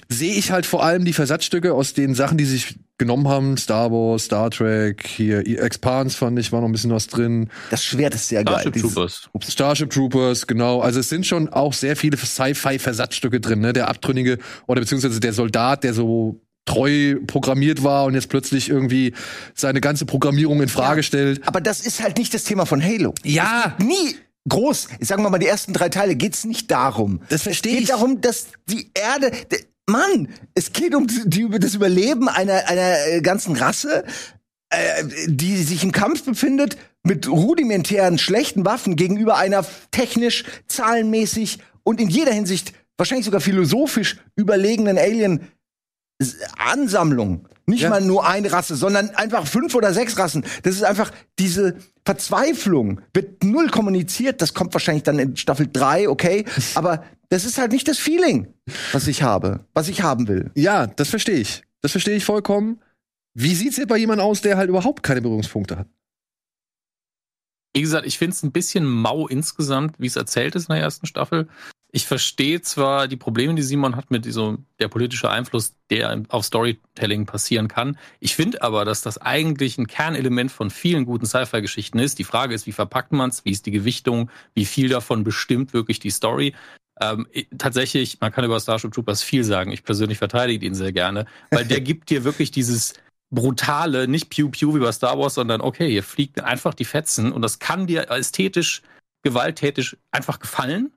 A: sehe ich halt vor allem die Versatzstücke aus den Sachen, die sich genommen haben. Star Wars, Star Trek, hier Expans fand ich, war noch ein bisschen was drin.
C: Das Schwert ist sehr
A: Starship geil. Troopers. Starship Troopers, genau. Also es sind schon auch sehr viele Sci-Fi-Versatzstücke drin, ne? Der Abtrünnige oder beziehungsweise der Soldat, der so treu programmiert war und jetzt plötzlich irgendwie seine ganze Programmierung in Frage ja, stellt.
C: Aber das ist halt nicht das Thema von Halo.
A: Ja.
C: Nie groß. Ich sage mal, die ersten drei Teile geht's nicht darum.
A: Das verstehe
C: ich. Es geht darum, dass die Erde, Mann, es geht um die, das Überleben einer, einer äh, ganzen Rasse, äh, die sich im Kampf befindet mit rudimentären schlechten Waffen gegenüber einer technisch, zahlenmäßig und in jeder Hinsicht wahrscheinlich sogar philosophisch überlegenen Alien Ansammlung. Nicht ja. mal nur eine Rasse, sondern einfach fünf oder sechs Rassen. Das ist einfach diese Verzweiflung, wird null kommuniziert. Das kommt wahrscheinlich dann in Staffel drei, okay. Aber das ist halt nicht das Feeling, was ich habe, was ich haben will.
A: Ja, das verstehe ich. Das verstehe ich vollkommen. Wie sieht's jetzt bei jemandem aus, der halt überhaupt keine Berührungspunkte hat?
B: Wie gesagt, ich finde es ein bisschen mau insgesamt, wie es erzählt ist in der ersten Staffel ich verstehe zwar die Probleme, die Simon hat mit diesem, der politische Einfluss, der auf Storytelling passieren kann. Ich finde aber, dass das eigentlich ein Kernelement von vielen guten Sci-Fi-Geschichten ist. Die Frage ist, wie verpackt man es, wie ist die Gewichtung, wie viel davon bestimmt wirklich die Story. Ähm, tatsächlich, man kann über Starship Troopers viel sagen. Ich persönlich verteidige ihn sehr gerne, weil der gibt dir wirklich dieses brutale, nicht Pew Pew wie bei Star Wars, sondern okay, hier fliegt einfach die Fetzen und das kann dir ästhetisch, gewalttätig einfach gefallen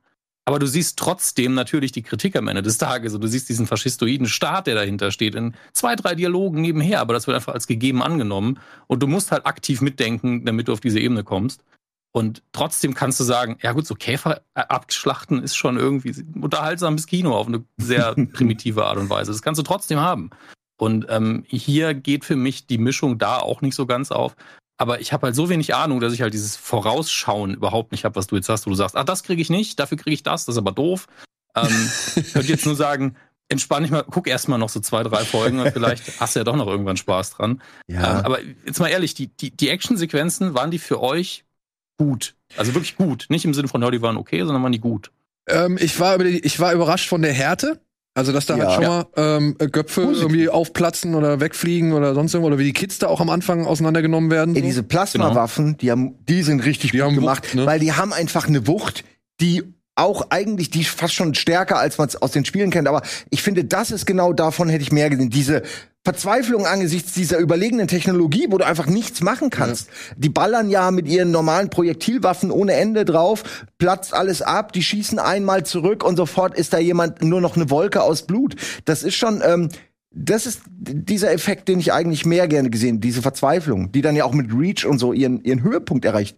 B: aber du siehst trotzdem natürlich die Kritik am Ende des Tages. Und du siehst diesen faschistoiden Staat, der dahinter steht, in zwei, drei Dialogen nebenher. Aber das wird einfach als gegeben angenommen. Und du musst halt aktiv mitdenken, damit du auf diese Ebene kommst. Und trotzdem kannst du sagen, ja gut, so Käfer abschlachten ist schon irgendwie unterhaltsames Kino auf eine sehr primitive Art und Weise. Das kannst du trotzdem haben. Und ähm, hier geht für mich die Mischung da auch nicht so ganz auf. Aber ich habe halt so wenig Ahnung, dass ich halt dieses Vorausschauen überhaupt nicht habe, was du jetzt hast, wo du sagst, ah, das kriege ich nicht, dafür kriege ich das, das ist aber doof. Ähm, könnte jetzt nur sagen, entspann dich mal, guck erst mal noch so zwei, drei Folgen und vielleicht hast du ja doch noch irgendwann Spaß dran. Ja. Ähm, aber jetzt mal ehrlich, die, die, die Actionsequenzen, waren die für euch gut? Also wirklich gut. Nicht im Sinne von, ja, die waren okay, sondern waren die gut.
A: Ähm, ich, war ich war überrascht von der Härte Also, dass da
C: Ja.
A: halt schon mal ähm,
C: Positiv.
A: irgendwie aufplatzen oder wegfliegen oder sonst irgendwo, oder wie die Kids da auch am Anfang auseinandergenommen werden.
C: Ey,
A: so.
C: diese Plasmawaffen, die haben, die sind richtig
A: Die
C: gut
A: haben
C: gemacht,
A: Wucht, ne?
C: weil die haben einfach eine Wucht, die auch eigentlich, die fast schon stärker, als man es aus den Spielen kennt. Aber ich finde, das ist genau davon hätte ich mehr gesehen. Diese Verzweiflung angesichts dieser überlegenen Technologie, wo du einfach nichts machen kannst. Die ballern ja mit ihren normalen Projektilwaffen ohne Ende drauf, platzt alles ab, die schießen einmal zurück und sofort ist da jemand nur noch eine Wolke aus Blut. Das ist schon, ähm, das ist dieser Effekt, den ich eigentlich mehr gerne gesehen, diese Verzweiflung, die dann ja auch mit Reach und so ihren, ihren Höhepunkt erreicht.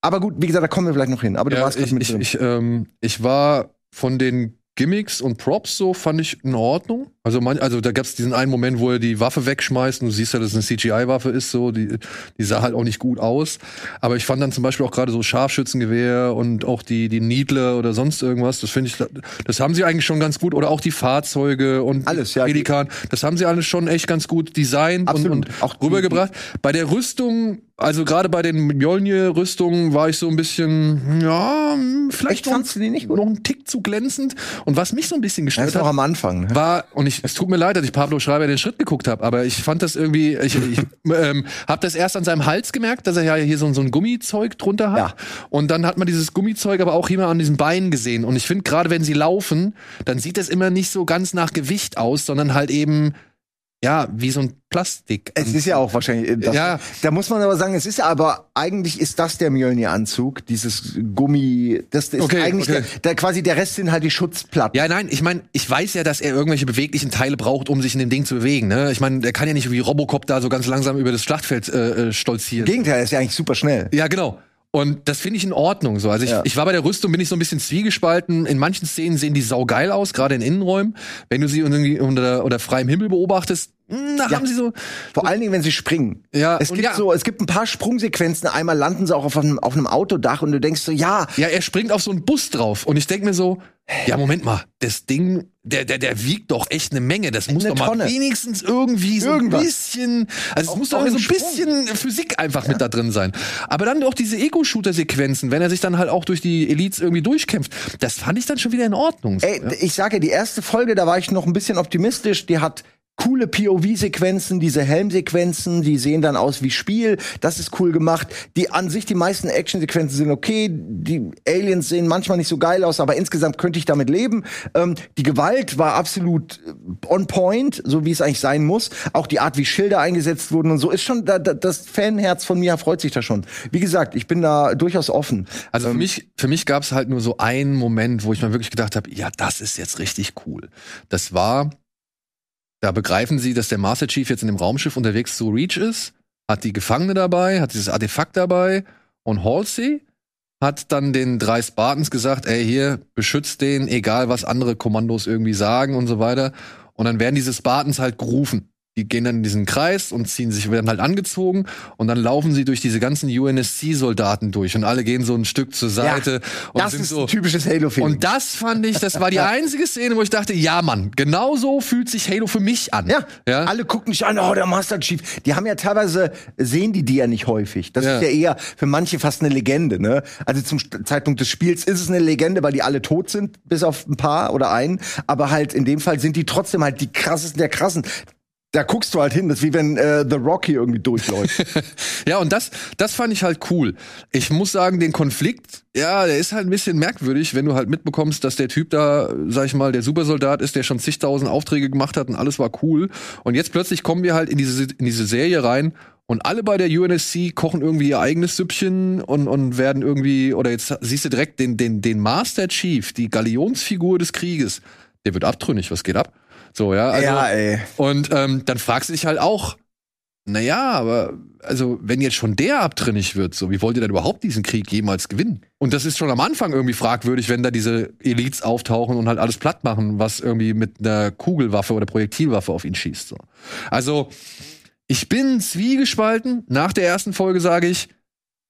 C: Aber gut, wie gesagt, da kommen wir vielleicht noch hin. Aber du
A: Ja,
C: warst
A: ich,
C: mit
A: ich,
C: drin.
A: ich, ähm, ich war von den Gimmicks und Props so, fand ich in Ordnung. Also, man, also da gab es diesen einen Moment, wo er die Waffe wegschmeißt und du siehst ja, dass es eine CGI-Waffe ist, so, die, die sah halt auch nicht gut aus. Aber ich fand dann zum Beispiel auch gerade so Scharfschützengewehr und auch die, die Needler oder sonst irgendwas, das finde ich, das haben sie eigentlich schon ganz gut. Oder auch die Fahrzeuge und
C: Alles, ja.
A: Pelikan, das haben sie alles schon echt ganz gut designt und,
C: Absolut.
A: und
C: Auch die-
A: rübergebracht. Bei der Rüstung, also gerade bei den Mjolnir-Rüstungen war ich so ein bisschen, ja, vielleicht
C: Echt,
A: noch,
C: fandst du die nicht gut?
A: noch einen Tick zu glänzend. Und was mich so ein bisschen gestört hat,
C: am Anfang. Ne?
A: war, und ich, es tut mir leid, dass ich Pablo Schreiber den Schritt geguckt habe, aber ich fand das irgendwie, ich, ich ähm, habe das erst an seinem Hals gemerkt, dass er ja hier so, so ein Gummizeug drunter hat.
C: Ja.
A: Und dann hat man dieses Gummizeug aber auch immer an diesen Beinen gesehen. Und ich finde, gerade wenn sie laufen, dann sieht das immer nicht so ganz nach Gewicht aus, sondern halt eben, ja, wie so ein Plastik.
C: Es ist ja auch wahrscheinlich. äh, Das,
A: Ja.
C: Da muss man aber sagen, es ist ja aber eigentlich ist das der Mjölnir-Anzug, dieses Gummi. Das ist
A: Okay,
C: eigentlich
A: okay.
C: Der, der quasi der Rest sind halt die Schutzplatten.
A: Ja, nein, ich meine, ich weiß ja, dass er irgendwelche beweglichen Teile braucht, um sich in dem Ding zu bewegen. Ne? Ich meine, der kann ja nicht wie Robocop da so ganz langsam über das Schlachtfeld äh, äh, stolzieren.
C: Im Gegenteil, er ist ja eigentlich super schnell.
A: Ja, genau. Und das finde ich in Ordnung so. Also ich,
C: Ja.
A: ich war bei der Rüstung, bin ich so ein bisschen zwiegespalten. In manchen Szenen sehen die saugeil aus, gerade in Innenräumen. Wenn du sie irgendwie unter, unter freiem Himmel beobachtest, da
C: Ja.
A: haben sie so.
C: Vor allen Dingen, wenn sie springen.
A: Ja,
C: Es gibt
A: ja.
C: so, es gibt ein paar Sprungsequenzen. Einmal landen sie auch auf einem, auf einem Autodach und du denkst so, ja,
A: Ja, er springt auf so einen Bus drauf. Und ich denk mir so, ja, Moment mal, das Ding, der, der, der wiegt doch echt eine Menge. Das muss
C: Eine
A: doch mal
C: Tonne.
A: wenigstens irgendwie so
C: Irgendwas.
A: ein bisschen, also es muss doch so ein bisschen Physik einfach mit da drin sein. Aber dann auch diese Ego-Shooter-Sequenzen, wenn er sich dann halt auch durch die Elites irgendwie durchkämpft, das fand ich dann schon wieder in Ordnung.
C: Ey,
A: ja.
C: ich sage, die erste Folge, da war ich noch ein bisschen optimistisch. Die hat coole POV-Sequenzen, diese Helmsequenzen, die sehen dann aus wie Spiel. Das ist cool gemacht. Die an sich, die meisten Action-Sequenzen sind okay. Die Aliens sehen manchmal nicht so geil aus, aber insgesamt könnte ich damit leben. Ähm, die Gewalt war absolut äh, on point, so wie es eigentlich sein muss. Auch die Art, wie Schilder eingesetzt wurden und so, ist schon, da, da, das Fanherz von mir freut sich da schon. Wie gesagt, ich bin da durchaus offen.
A: Also
C: Ähm.
A: für mich, für mich gab es halt nur so einen Moment, wo ich mir wirklich gedacht habe, ja, das ist jetzt richtig cool. Das war, da begreifen sie, dass der Master Chief jetzt in dem Raumschiff unterwegs zu Reach ist, hat die Gefangene dabei, hat dieses Artefakt dabei und Halsey hat dann den drei Spartans gesagt, ey, hier, beschützt den, egal was andere Kommandos irgendwie sagen und so weiter. Und dann werden diese Spartans halt gerufen. Die gehen dann in diesen Kreis und ziehen sich, werden halt angezogen und dann laufen sie durch diese ganzen UNSC-Soldaten durch und alle gehen so ein Stück zur Seite und
C: Das ist
A: so.
C: ein typisches Halo-Feeling.
A: Und das fand ich, das war die einzige Szene, wo ich dachte, ja, Mann, genau so fühlt sich Halo für mich an.
C: Ja,
A: ja.
C: alle gucken dich an, oh, der Master Chief. Die haben ja teilweise, sehen die die ja nicht häufig. Das
A: Ja.
C: ist ja eher für manche fast eine Legende, ne? Also zum Zeitpunkt des Spiels ist es eine Legende, weil die alle tot sind, bis auf ein paar oder einen. Aber halt in dem Fall sind die trotzdem halt die krassesten der krassen. Da guckst du halt hin, das ist wie wenn äh, The Rock hier irgendwie durchläuft.
A: Ja, und das, das fand ich halt cool. Ich muss sagen, den Konflikt, ja, der ist halt ein bisschen merkwürdig, wenn du halt mitbekommst, dass der Typ da, sag ich mal, der Supersoldat ist, der schon zigtausend Aufträge gemacht hat und alles war cool. Und jetzt plötzlich kommen wir halt in diese, in diese Serie rein und alle bei der UNSC kochen irgendwie ihr eigenes Süppchen und, und werden irgendwie, oder jetzt siehst du direkt den, den, den Master Chief, die Galionsfigur des Krieges, der wird abtrünnig, was geht ab? So, ja. Also,
C: ja, ey.
A: und ähm, dann fragst du dich halt auch, naja, aber also wenn jetzt schon der abtrünnig wird, so wie wollt ihr denn überhaupt diesen Krieg jemals gewinnen? Und das ist schon am Anfang irgendwie fragwürdig, wenn da diese Elites auftauchen und halt alles platt machen, was irgendwie mit einer Kugelwaffe oder Projektilwaffe auf ihn schießt. So. Also ich bin zwiegespalten. Nach der ersten Folge sage ich,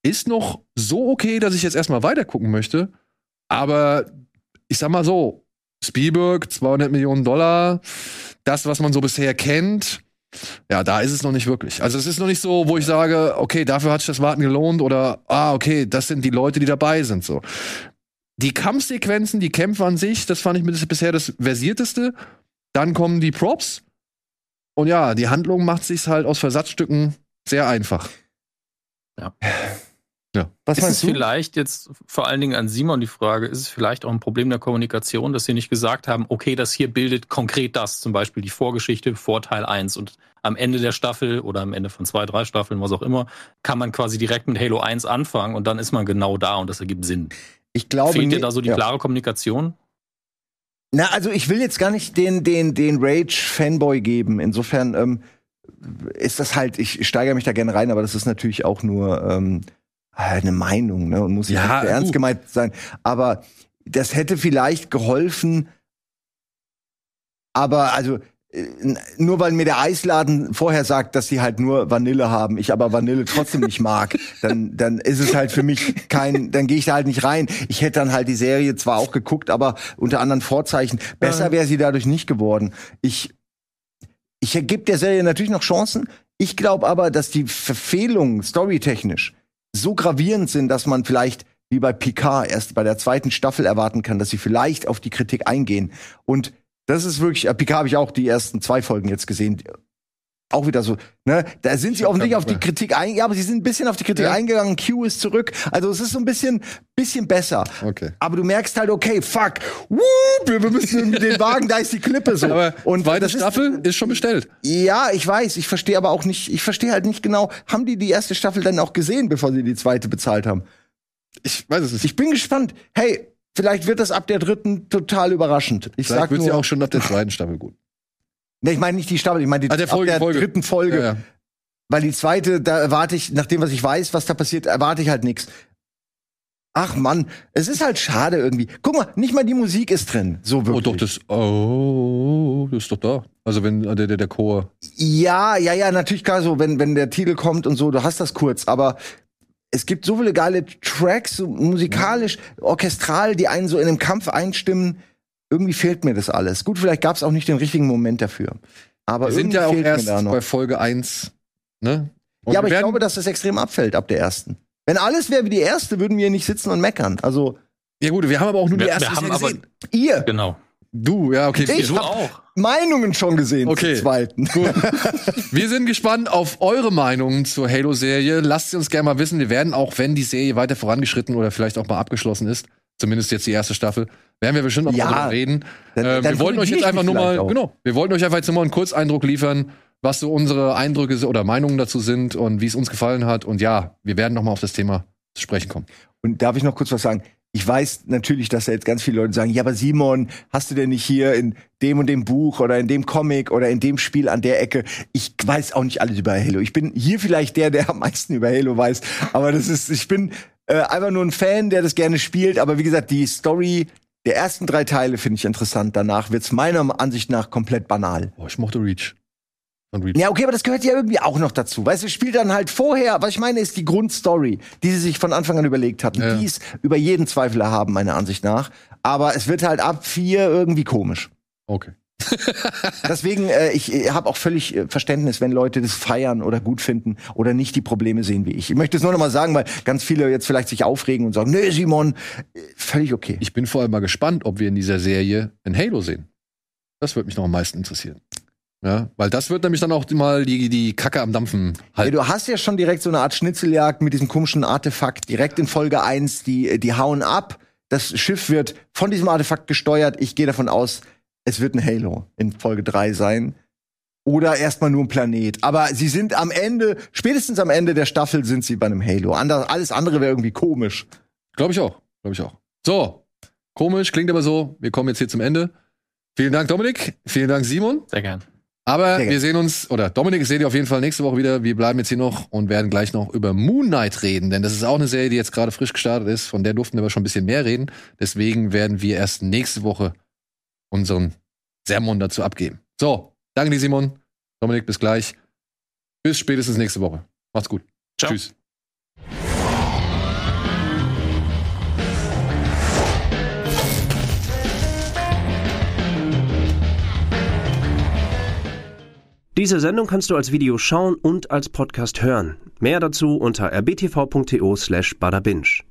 A: ist noch so okay, dass ich jetzt erstmal weitergucken möchte. Aber ich sag mal so, Spielberg, 200 Millionen Dollar, das, was man so bisher kennt, ja, da ist es noch nicht wirklich. Also es ist noch nicht so, wo ich sage, okay, dafür hat sich das Warten gelohnt oder, ah, okay, das sind die Leute, die dabei sind, so. die Kampfsequenzen, die Kämpfe an sich, das fand ich mit bisher das versierteste. Dann kommen die Props. Und ja, die Handlung macht sich halt aus Versatzstücken sehr einfach.
B: Ja.
A: Ja.
C: Was
B: ist es
C: meinst du?
B: vielleicht jetzt vor allen Dingen an Simon die Frage, ist es vielleicht auch ein Problem der Kommunikation, dass sie nicht gesagt haben, okay, das hier bildet konkret das, zum Beispiel die Vorgeschichte vor Teil 1 und am Ende der Staffel oder am Ende von zwei, drei Staffeln, was auch immer, kann man quasi direkt mit Halo 1 anfangen und dann ist man genau da und das ergibt Sinn.
C: Ich glaube,
B: Fehlt dir da so die
C: ja.
B: klare Kommunikation?
C: Na, also ich will jetzt gar nicht den, den, den Rage-Fanboy geben. Insofern ähm, ist das halt, ich steigere mich da gerne rein, aber das ist natürlich auch nur ähm, eine Meinung, ne? Und muss nicht
A: Ja,
C: ernst gemeint sein. Aber das hätte vielleicht geholfen, aber also äh, nur weil mir der Eisladen vorher sagt, dass sie halt nur Vanille haben, ich aber Vanille trotzdem nicht mag, dann, dann ist es halt für mich kein, dann gehe ich da halt nicht rein. Ich hätte dann halt die Serie zwar auch geguckt, aber unter anderen Vorzeichen. Besser wäre sie dadurch nicht geworden. Ich, ich gebe der Serie natürlich noch Chancen. Ich glaube aber, dass die Verfehlungen storytechnisch so gravierend sind, dass man vielleicht wie bei Picard erst bei der zweiten Staffel erwarten kann, dass sie vielleicht auf die Kritik eingehen. Und das ist wirklich, äh, Picard habe ich auch die ersten zwei Folgen jetzt gesehen. Auch wieder so, ne? Da sind sie offensichtlich auf die Kritik eingegangen, ja, aber sie sind ein bisschen auf die Kritik
A: Ja.
C: eingegangen. Q ist zurück. Also es ist so ein bisschen, bisschen besser.
A: Okay.
C: Aber du merkst halt, okay, fuck, wup, wir müssen den Wagen, da ist die Klippe so.
A: Aber
C: und
A: zweite
C: das ist-
A: Staffel ist schon bestellt.
C: ja, ich weiß, ich verstehe aber auch nicht, ich verstehe halt nicht genau, haben die die erste Staffel dann auch gesehen, bevor sie die zweite bezahlt haben?
A: Ich weiß es nicht.
C: Ich bin gespannt. Hey, vielleicht wird das ab der dritten total überraschend. Ich
A: Vielleicht
C: sag
A: wird
C: nur,
A: sie auch schon ab der zweiten Staffel gut.
C: Nee, ich meine nicht die Staffel, ich meine die
A: Ah, der Folge,
C: ab der
A: Folge.
C: dritten Folge,
A: Ja, ja.
C: weil die zweite, da erwarte ich, nach dem was ich weiß, was da passiert, erwarte ich halt nichts. Ach Mann, es ist halt schade irgendwie. Guck mal, nicht mal die Musik ist drin, so wirklich.
A: Oh, doch, das, oh, das ist doch da. Also, wenn äh, der, der, der Chor.
C: Ja, ja, ja, natürlich klar so, wenn, wenn der Titel kommt und so, du hast das kurz, aber es gibt so viele geile Tracks, so musikalisch, orchestral, die einen so in den Kampf einstimmen. Irgendwie fehlt mir das alles. Gut, vielleicht gab es auch nicht den richtigen Moment dafür. Aber
A: Wir sind
C: irgendwie
A: ja auch erst bei Folge 1, ne? Und
C: ja, aber ich glaube, dass das extrem abfällt ab der ersten. Wenn alles wäre wie die erste, würden wir hier nicht sitzen und meckern. Also
A: Ja, gut, wir haben aber auch nur die
B: Wir-
A: erste
B: wir haben aber-
A: gesehen.
C: ihr
B: Genau.
A: Du, ja, okay.
C: Ich
B: du
C: hab-
B: auch.
C: Meinungen schon gesehen
A: Okay.
C: zur zweiten.
A: Gut. Wir sind gespannt auf eure Meinungen zur Halo-Serie. Lasst sie uns gerne mal wissen. Wir werden auch, wenn die Serie weiter vorangeschritten oder vielleicht auch mal abgeschlossen ist, zumindest jetzt die erste Staffel, werden wir bestimmt noch
C: Ja.
A: darüber reden.
C: Dann-
A: äh,
C: dann
A: wir wollten euch jetzt einfach nur mal,
C: auch.
A: genau, wir wollten euch einfach jetzt nur mal einen Kurzeindruck liefern, was so unsere Eindrücke oder Meinungen dazu sind und wie es uns gefallen hat. Und ja, wir werden noch mal auf das Thema zu sprechen kommen.
C: Und darf ich noch kurz was sagen? Ich weiß natürlich, dass da jetzt ganz viele Leute sagen, ja, aber Simon, hast du denn nicht hier in dem und dem Buch oder in dem Comic oder in dem Spiel an der Ecke? Ich weiß auch nicht alles über Halo. Ich bin hier vielleicht der, der am meisten über Halo weiß. Aber das ist, ich bin äh, einfach nur ein Fan, der das gerne spielt. Aber wie gesagt, die Story der ersten drei Teile finde ich interessant. Danach wird's meiner Ansicht nach komplett banal.
A: Boah, ich mochte Reach.
C: Ja, okay, aber das gehört ja irgendwie auch noch dazu. Weißt du, es spielt dann halt vorher, was ich meine, ist die Grundstory, die sie sich von Anfang an überlegt hatten.
A: Ja.
C: Die ist über jeden Zweifel erhaben, meiner Ansicht nach. Aber es wird halt ab vier irgendwie komisch.
A: Okay.
C: Deswegen, äh, ich äh, habe auch völlig äh, Verständnis, wenn Leute das feiern oder gut finden oder nicht die Probleme sehen wie ich. Ich möchte es nur noch mal sagen, weil ganz viele jetzt vielleicht sich aufregen und sagen, nee, Simon, äh, völlig okay.
A: Ich bin vor allem mal gespannt, ob wir in dieser Serie ein Halo sehen. Das würde mich noch am meisten interessieren. Ja, weil das wird nämlich dann auch mal die, die Kacke am Dampfen
C: Ja,
A: halten.
C: du hast ja schon direkt so eine Art Schnitzeljagd mit diesem komischen Artefakt direkt in Folge 1, die, die hauen ab. Das Schiff wird von diesem Artefakt gesteuert. Ich gehe davon aus, es wird ein Halo in Folge 3 sein. Oder erstmal nur ein Planet. Aber sie sind am Ende, spätestens am Ende der Staffel sind sie bei einem Halo. Ander, alles andere wäre irgendwie komisch.
A: Glaube ich auch. Glaube ich auch. So, komisch, klingt aber so. Wir kommen jetzt hier zum Ende. Vielen Dank, Dominik. Vielen Dank, Simon.
B: Sehr gern.
A: Aber
C: Sehr
A: wir sehen uns, oder Dominik, sehe dich auf jeden Fall nächste Woche wieder. Wir bleiben jetzt hier noch und werden gleich noch über Moon Knight reden, denn das ist auch eine Serie, die jetzt gerade frisch gestartet ist. Von der durften wir aber schon ein bisschen mehr reden. Deswegen werden wir erst nächste Woche unseren Sermon dazu abgeben. So, danke dir, Simon. Dominik, bis gleich. Bis spätestens nächste Woche. Macht's gut.
B: Ciao.
A: Tschüss.
D: Diese Sendung kannst du als Video schauen und als Podcast hören. Mehr dazu unter rbtv.to slash badabinch.